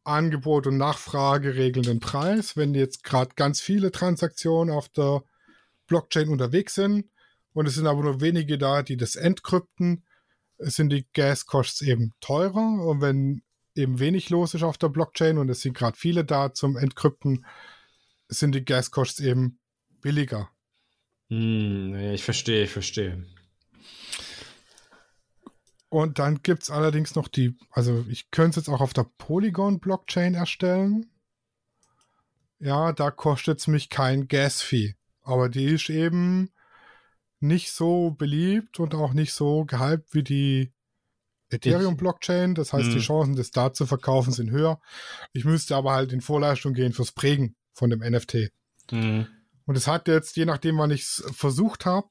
Angebot und Nachfrage regeln den Preis. Wenn jetzt gerade ganz viele Transaktionen auf der Blockchain unterwegs sind und es sind aber nur wenige da, die das entkrypten, sind die Gas-Costs eben teurer. Und wenn eben wenig los ist auf der Blockchain und es sind gerade viele da zum Entkrypten, sind die Gas-Costs eben billiger. Hm, ich verstehe, ich verstehe. Und dann gibt es allerdings noch die, also ich könnte es jetzt auch auf der Polygon-Blockchain erstellen. Ja, da kostet es mich kein Gas-Fee. Aber die ist eben nicht so beliebt und auch nicht so gehypt wie die Ethereum-Blockchain. Das heißt, die Mhm. Chancen, das da zu verkaufen, sind höher. Ich müsste aber halt in Vorleistung gehen fürs Prägen von dem NFT. Hm. Und es hat jetzt, je nachdem, wann ich es versucht habe,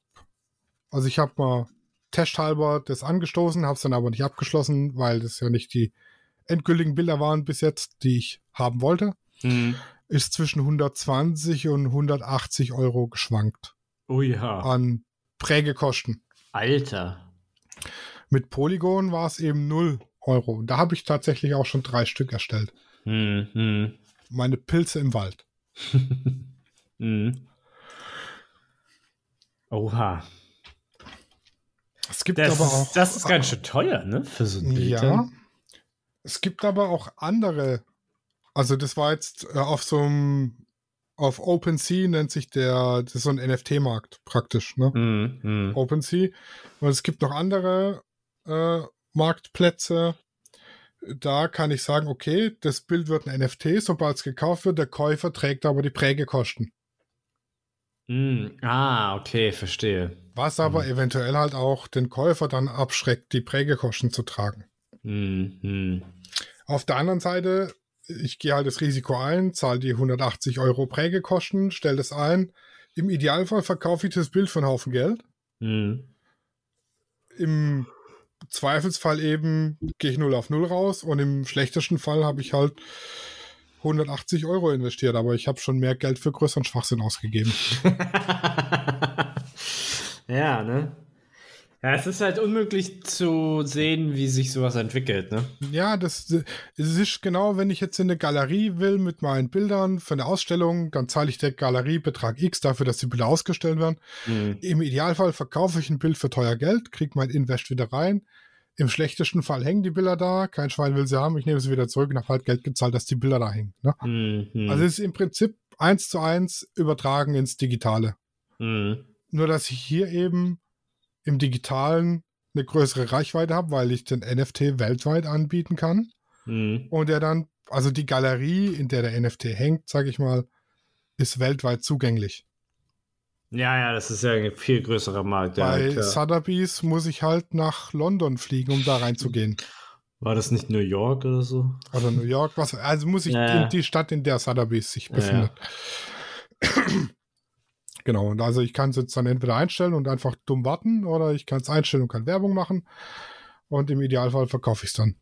also ich habe mal testhalber das angestoßen, habe es dann aber nicht abgeschlossen, weil das ja nicht die endgültigen Bilder waren bis jetzt, die ich haben wollte, Hm. ist zwischen 120 und 180 Euro geschwankt Oh ja. an Prägekosten. Alter. Mit Polygon war es eben 0 Euro. Da habe ich tatsächlich auch schon drei Stück erstellt. Hm, hm. Meine Pilze im Wald. [laughs] hm. Oha. Es gibt Das, aber ist, auch. das ist ganz schön teuer, ne? Für so ein Bild. Ja. Es gibt aber auch andere. Also, das war jetzt äh, auf so einem. Auf OpenSea nennt sich der. Das ist so ein NFT-Markt praktisch, ne? Hm, hm. OpenSea. Und es gibt noch andere äh, Marktplätze. Da kann ich sagen, okay, das Bild wird ein NFT, sobald es gekauft wird, der Käufer trägt aber die Prägekosten. Hm. Ah, okay, verstehe. Was aber eventuell halt auch den Käufer dann abschreckt, die Prägekosten zu tragen. Hm, hm. Auf der anderen Seite, ich gehe halt das Risiko ein, zahle die 180 Euro Prägekosten, stelle das ein. Im Idealfall verkaufe ich das Bild für einen Haufen Geld. Hm. Im Zweifelsfall eben gehe ich 0 auf 0 raus und im schlechtesten Fall habe ich halt 180 Euro investiert, aber ich habe schon mehr Geld für größeren Schwachsinn ausgegeben. [laughs] ja, ne? Ja, es ist halt unmöglich zu sehen, wie sich sowas entwickelt, ne? Ja, das, es ist genau, wenn ich jetzt in eine Galerie will mit meinen Bildern für eine Ausstellung, dann zahle ich der Galerie Betrag X dafür, dass die Bilder ausgestellt werden. Hm. Im Idealfall verkaufe ich ein Bild für teuer Geld, kriege mein Invest wieder rein. Im schlechtesten Fall hängen die Bilder da, kein Schwein will sie haben, ich nehme sie wieder zurück und habe halt Geld gezahlt, dass die Bilder da hängen. Ne? Hm, hm. Also es ist im Prinzip eins zu eins übertragen ins Digitale. hm. Nur dass ich hier eben im Digitalen eine größere Reichweite habe, weil ich den NFT weltweit anbieten kann. Hm. Und der dann, also die Galerie, in der der NFT hängt, sage ich mal, ist weltweit zugänglich. Ja, ja, das ist ja ein viel größerer Markt. Ja, Bei klar. Sotheby's muss ich halt nach London fliegen, um da reinzugehen. War das nicht New York oder so? Oder New York, was, also muss ich Ja, ja. in die Stadt, in der Sotheby's sich Ja, befindet. Genau, und also ich kann es jetzt dann entweder einstellen und einfach dumm warten oder ich kann es einstellen und kann Werbung machen. Und im Idealfall verkaufe ich es dann.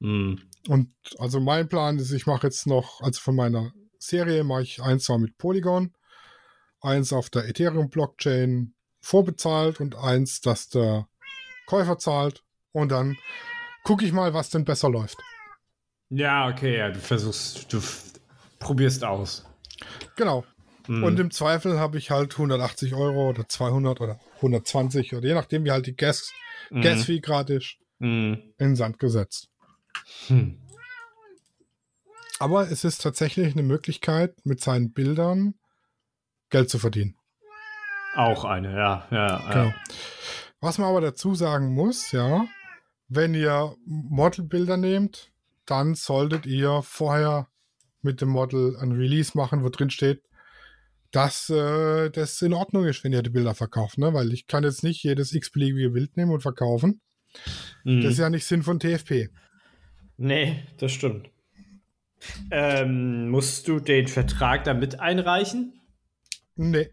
Hm. Und also mein Plan ist, ich mache jetzt noch, also von meiner Serie mache ich eins zwar mit Polygon, eins auf der Ethereum-Blockchain vorbezahlt und eins, das der Käufer zahlt. Und dann gucke ich mal, was denn besser läuft. Ja, okay, ja, du versuchst, du probierst aus. Genau. Hm. Und im Zweifel habe ich halt 180 Euro oder 200 oder 120 oder je nachdem, wie halt die Gas, Mhm. Gas-Fee gerade ist, Hm. in den Sand gesetzt. Hm. Aber es ist tatsächlich eine Möglichkeit, mit seinen Bildern Geld zu verdienen. Auch eine, ja, ja. Genau. ja. Was man aber dazu sagen muss, ja, wenn ihr Modelbilder nehmt, dann solltet ihr vorher mit dem Model ein Release machen, wo drin steht, dass äh, das in Ordnung ist, wenn ihr die Bilder verkauft, ne? Weil ich kann jetzt nicht jedes x-beliebige Bild nehmen und verkaufen. Mhm. Das ist ja nicht Sinn von TFP. Nee, das stimmt. Ähm, musst du den Vertrag damit einreichen? Nee,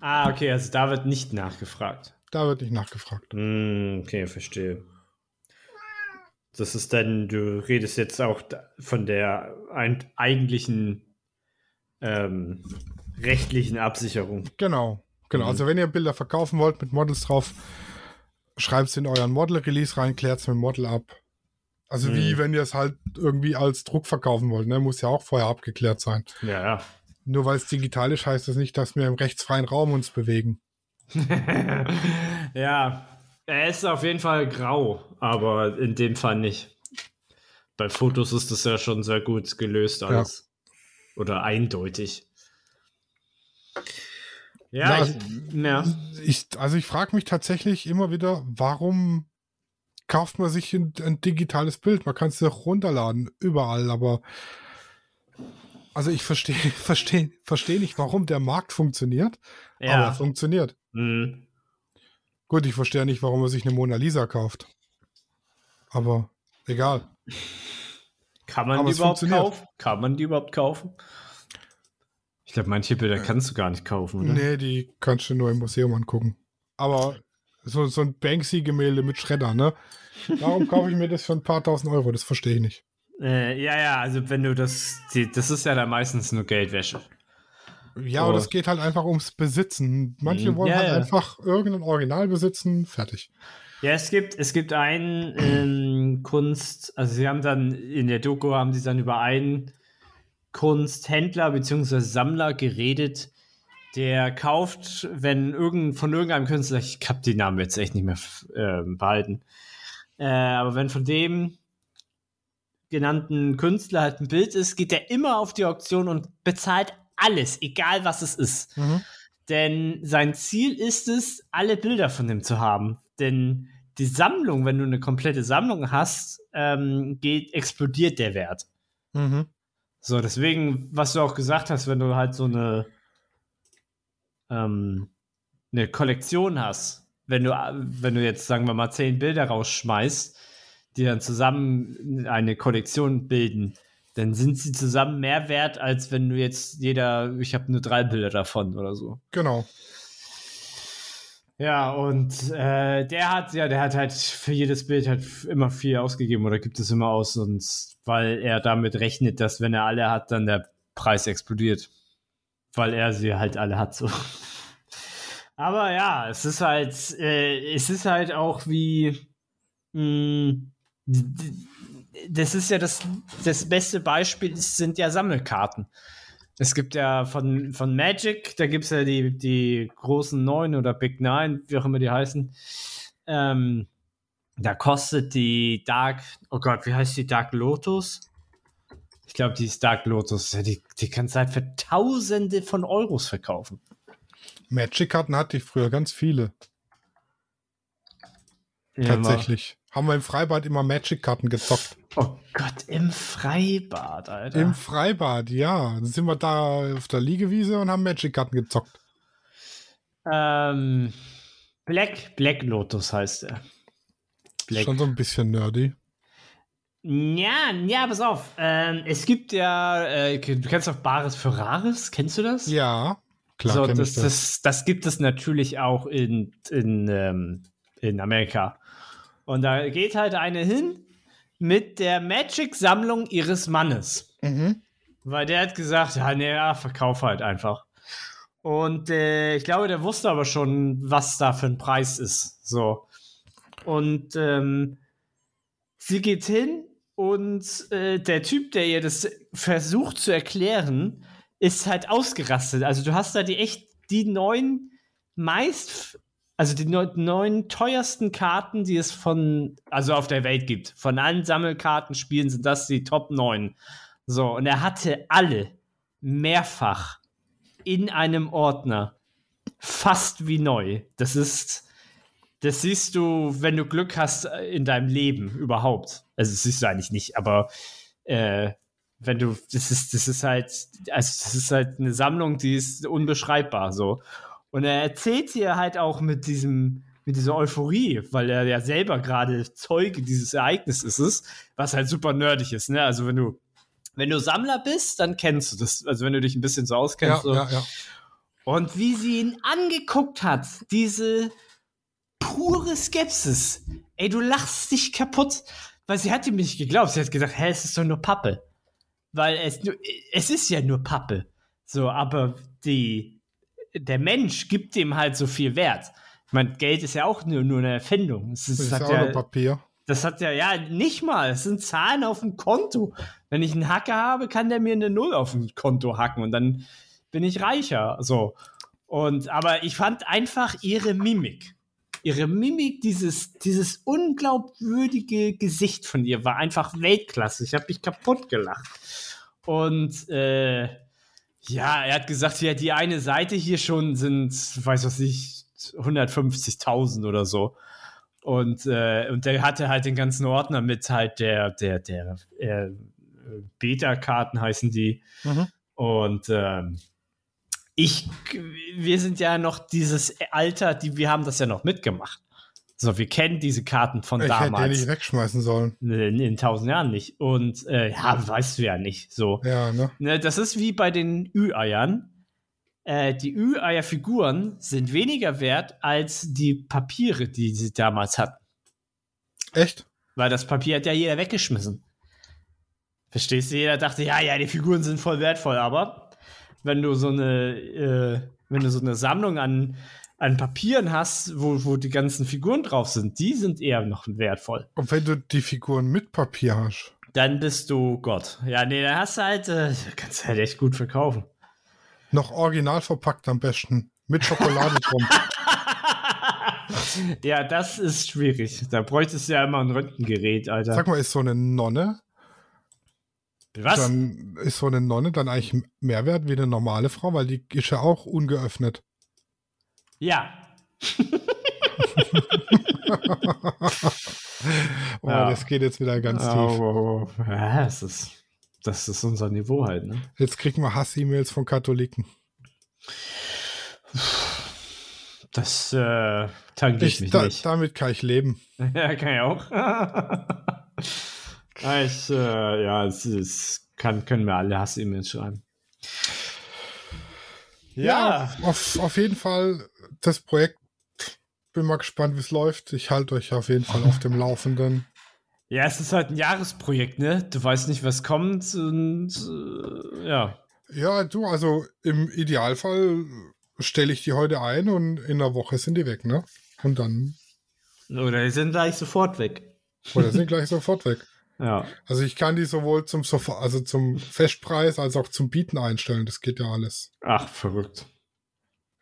Ah, okay, also da wird nicht nachgefragt. da wird nicht nachgefragt. Hm, okay, verstehe. Das ist dann, du redest jetzt auch von der eigentlichen ähm, rechtlichen Absicherung. Genau, genau. Mhm. Also wenn ihr Bilder verkaufen wollt mit Models drauf, schreibt es in euren Model-Release rein, klärt es mit dem Model ab. Also wie Mhm. wenn ihr es halt irgendwie als Druck verkaufen wollt, ne? Muss ja auch vorher abgeklärt sein. Ja, ja. Nur weil es digital ist, heißt das nicht, dass wir im rechtsfreien Raum uns bewegen. [laughs] ja, er ist auf jeden Fall grau, aber in dem Fall nicht. Bei Fotos ist das ja schon sehr gut gelöst alles. Oder eindeutig. Ja, Ja, ich, ja. Ich, also ich frage mich tatsächlich immer wieder, warum kauft man sich ein, ein digitales Bild? Man kann es ja runterladen, überall, aber also ich verstehe [laughs] verstehe verstehe nicht, warum der Markt funktioniert, aber er ja. funktioniert. Mhm. Gut, ich verstehe nicht, warum man sich eine Mona Lisa kauft. Aber egal. Kann man Aber die überhaupt kaufen? Kann man die überhaupt kaufen? Ich glaube, manche Bilder kannst du gar nicht kaufen, oder? Nee, die kannst du nur im Museum angucken. Aber so, so ein Banksy-Gemälde mit Schredder, ne? Warum kaufe ich mir das für ein paar tausend Euro? Das verstehe ich nicht. Äh, ja, ja, also wenn du das, die, das ist ja dann meistens nur Geldwäsche. Ja, aber Oh. das geht halt einfach ums Besitzen. Manche Mhm. wollen Ja, halt ja. einfach irgendein Original besitzen, fertig. Ja, es gibt, es gibt einen ähm, Kunst, also sie haben dann in der Doku haben sie dann über einen Kunsthändler bzw. Sammler geredet, der kauft, wenn irgend, von irgendeinem Künstler, ich habe die Namen jetzt echt nicht mehr ähm, behalten, äh, aber wenn von dem genannten Künstler halt ein Bild ist, geht er immer auf die Auktion und bezahlt alles, egal was es ist. Denn sein Ziel ist es, alle Bilder von dem zu haben. Denn die Sammlung, wenn du eine komplette Sammlung hast, ähm, geht, explodiert der Wert. Mhm. So, deswegen, was du auch gesagt hast, wenn du halt so eine, ähm, eine Kollektion hast, wenn du, wenn du jetzt, sagen wir mal, zehn Bilder rausschmeißt, die dann zusammen eine Kollektion bilden, dann sind sie zusammen mehr wert, als wenn du jetzt jeder, ich habe nur drei Bilder davon oder so. Genau. Ja, und äh, der hat, ja, der hat halt für jedes Bild halt immer viel ausgegeben oder gibt es immer aus, und weil er damit rechnet, dass wenn er alle hat, dann der Preis explodiert. Weil er sie halt alle hat so. Aber ja, es ist halt, äh, es ist halt auch wie, mh, d- das ist ja das, das beste Beispiel, sind ja Sammelkarten. Es gibt ja von, von Magic, da gibt es ja die, die großen Neun oder Big Nine, wie auch immer die heißen. Ähm, da kostet die Dark, oh Gott, wie heißt die Dark Lotus? Ich glaube, die ist Dark Lotus. Die, die kannst du halt für Tausende von Euros verkaufen. Magic-Karten hatte ich früher ganz viele. Ja, tatsächlich. Haben wir im Freibad immer Magic-Karten gezockt. Oh Gott, im Freibad, Alter. Im Freibad, ja. Dann sind wir da auf der Liegewiese und haben Magic-Karten gezockt. ähm, Black, Black Lotus heißt er. Black. Schon so ein bisschen nerdy. Ja, ja, pass auf. Ähm, es gibt ja, äh, du kennst doch Bares für Rares, kennst du das? Ja, klar. so, das, das. das. Das, gibt es natürlich auch in, in, ähm, in Amerika. Und da geht halt eine hin mit der Magic-Sammlung ihres Mannes. Mhm. Weil der hat gesagt, ja, nee, ja, verkauf halt einfach. Und äh, ich glaube, der wusste aber schon, was da für ein Preis ist. So. Und ähm, sie geht hin und äh, der Typ, der ihr das versucht zu erklären, ist halt ausgerastet. Also du hast da die echt die neun meist, also die neun, teuersten Karten, die es von, also auf der Welt gibt. Von allen Sammelkartenspielen sind das die Top 9. So, und er hatte alle mehrfach in einem Ordner. Fast wie neu. Das ist, das siehst du, wenn du Glück hast äh, in deinem Leben überhaupt. Also, das siehst du eigentlich nicht, aber äh, wenn du, das ist, das ist halt, also das ist halt eine Sammlung, die ist unbeschreibbar so. Und er erzählt dir halt auch mit diesem, mit dieser Euphorie, weil er ja selber gerade Zeuge dieses Ereignisses ist, was halt super nerdig ist, ne? Also wenn du, wenn du Sammler bist, dann kennst du das. Also wenn du dich ein bisschen so auskennst. Ja, so. ja, ja. Und wie sie ihn angeguckt hat, diese pure Skepsis. Ey, du lachst dich kaputt. Weil sie hat ihm nicht geglaubt. Sie hat gesagt, hä, es ist doch nur Pappe. Weil es, nur- es ist ja nur Pappe. So, aber die, der Mensch gibt dem halt so viel Wert. Ich meine, Geld ist ja auch nur, nur eine Erfindung. Es ist, Das ist hat auch ja, nur Papier. das hat ja, ja, nicht mal. Es sind Zahlen auf dem Konto. Wenn ich einen Hacker habe, kann der mir eine Null auf dem Konto hacken und dann bin ich reicher. So. Und, aber ich fand einfach ihre Mimik. Ihre Mimik, dieses, dieses unglaubwürdige Gesicht von ihr war einfach Weltklasse. Ich habe mich kaputt gelacht. Und äh, ja, er hat gesagt, ja, die eine Seite hier schon sind, weiß was ich, 150.000 oder so. Und, äh, und der hatte halt den ganzen Ordner mit halt der, der, der äh, Beta-Karten heißen die. Mhm. Und ähm, ich, wir sind ja noch dieses Alter, die, wir haben das ja noch mitgemacht. So, wir kennen diese Karten von Ich hätte die damals. nicht wegschmeißen sollen. in, in tausend Jahren nicht. Und äh, ja, weißt du ja nicht. So. Ja, ne? Ne, das ist wie bei den Ü-Eiern. Äh, die Ü-Eier-Figuren sind weniger wert als die Papiere, die sie damals hatten. Echt? Weil das Papier hat ja jeder weggeschmissen. Verstehst du? Jeder dachte, ja, ja, die Figuren sind voll wertvoll, aber wenn du so eine, äh, wenn du so eine Sammlung an, an Papieren hast, wo, wo die ganzen Figuren drauf sind, die sind eher noch wertvoll. Und wenn du die Figuren mit Papier hast. Dann bist du Gott. Ja, nee, dann hast du halt, äh, kannst du halt echt gut verkaufen. Noch original verpackt am besten. Mit Schokolade drum. [laughs] ja, das ist schwierig. Da bräuchtest du ja immer ein Röntgengerät, Alter. Sag mal, ist so eine Nonne, Was? dann ist so eine Nonne dann eigentlich mehr wert wie eine normale Frau, weil die ist ja auch ungeöffnet. Ja. [laughs] Oh, Ja. das geht jetzt wieder ganz tief. Oh, oh. Ja, das ist, das ist unser Niveau halt, ne? Jetzt kriegen wir Hass-E-Mails von Katholiken. Das äh, tangiert Ich, mich da, nicht. damit kann ich leben. [laughs] ja, kann ich auch. [laughs] ja, ich, äh, ja, es ist, kann, können wir alle Hass-E-Mails schreiben. Auf, auf jeden Fall das Projekt. Bin mal gespannt, wie es läuft. Ich halte euch auf jeden Fall auf dem Laufenden. Ja, es ist halt ein Jahresprojekt, ne? Du weißt nicht, was kommt und äh, ja. Ja, du, also im Idealfall stelle ich die heute ein und in einer Woche sind die weg, ne? Und dann, Oder die sind gleich sofort weg. oder sind [laughs] gleich sofort weg. Ja. Also ich kann die sowohl zum Sofa, also zum Festpreis als auch zum Bieten einstellen. Das geht ja alles. Ach, verrückt.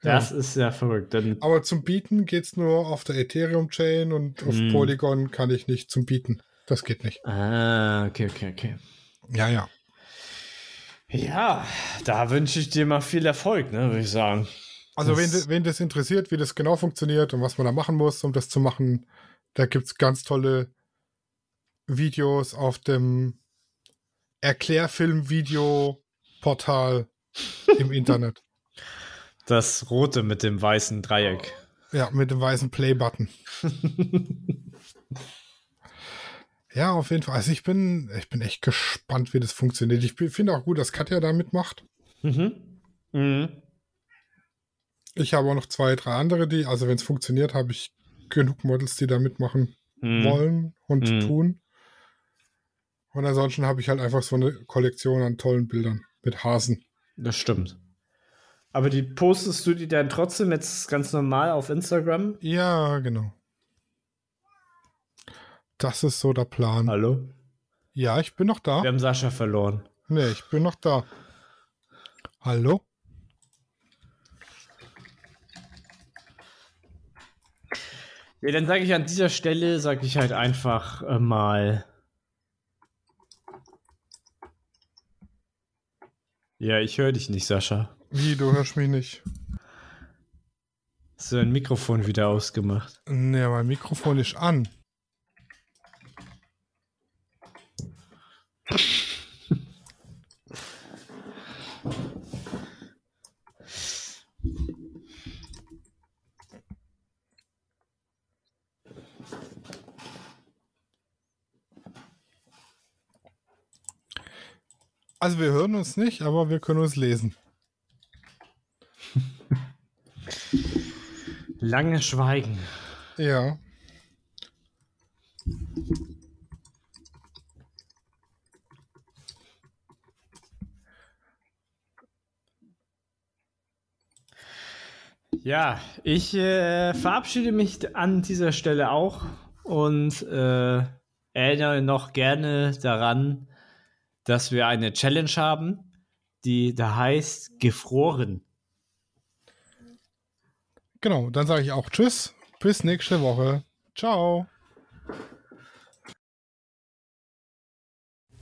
Ja. Das ist ja verrückt. Dann, Aber zum Bieten geht's nur auf der Ethereum-Chain und auf Hm. Polygon kann ich nicht zum Bieten. Das geht nicht. ah, okay, okay, okay. Ja, ja. Ja, da wünsche ich dir mal viel Erfolg, ne, würde ich sagen. Also wen, Das- wen das interessiert, wie das genau funktioniert und was man da machen muss, um das zu machen, da gibt's ganz tolle Videos auf dem Erklärfilm-Video-Portal im [laughs] Internet. Das rote mit dem weißen Dreieck. Ja, mit dem weißen Play-Button. [laughs] Ja, auf jeden Fall. Also ich bin, ich bin echt gespannt, wie das funktioniert. Ich finde auch gut, dass Katja da mitmacht. Mhm. Mhm. Ich habe auch noch zwei, drei andere, die, also wenn es funktioniert, habe ich genug Models, die da mitmachen Mhm. wollen und Mhm. tun. Und ansonsten habe ich halt einfach so eine Kollektion an tollen Bildern mit Hasen. Das stimmt. Aber die postest du die dann trotzdem jetzt ganz normal auf Instagram? Ja, genau. Das ist so der Plan. Hallo? Ja, ich bin noch da. Wir haben Sascha verloren. Nee, ich bin noch da. Hallo? Ja, dann sage ich an dieser Stelle, sage ich halt einfach äh, mal. Ja, ich höre dich nicht, Sascha. Wie, du hörst mich nicht? Hast du dein Mikrofon wieder ausgemacht? Nee, mein Mikrofon ist an. Also wir hören uns nicht, aber wir können uns lesen. Lange Schweigen. Ja. Ja, ich äh, verabschiede mich an dieser Stelle auch und äh, erinnere noch gerne daran, dass wir eine Challenge haben, die da heißt Gefroren. Genau, dann sage ich auch Tschüss. Bis nächste Woche. Ciao.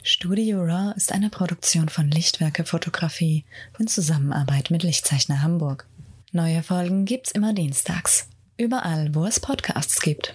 Studio Raw ist eine Produktion von Lichtwerke Fotografie in Zusammenarbeit mit Lichtzeichner Hamburg. Neue Folgen gibt's immer dienstags. Überall, wo es Podcasts gibt.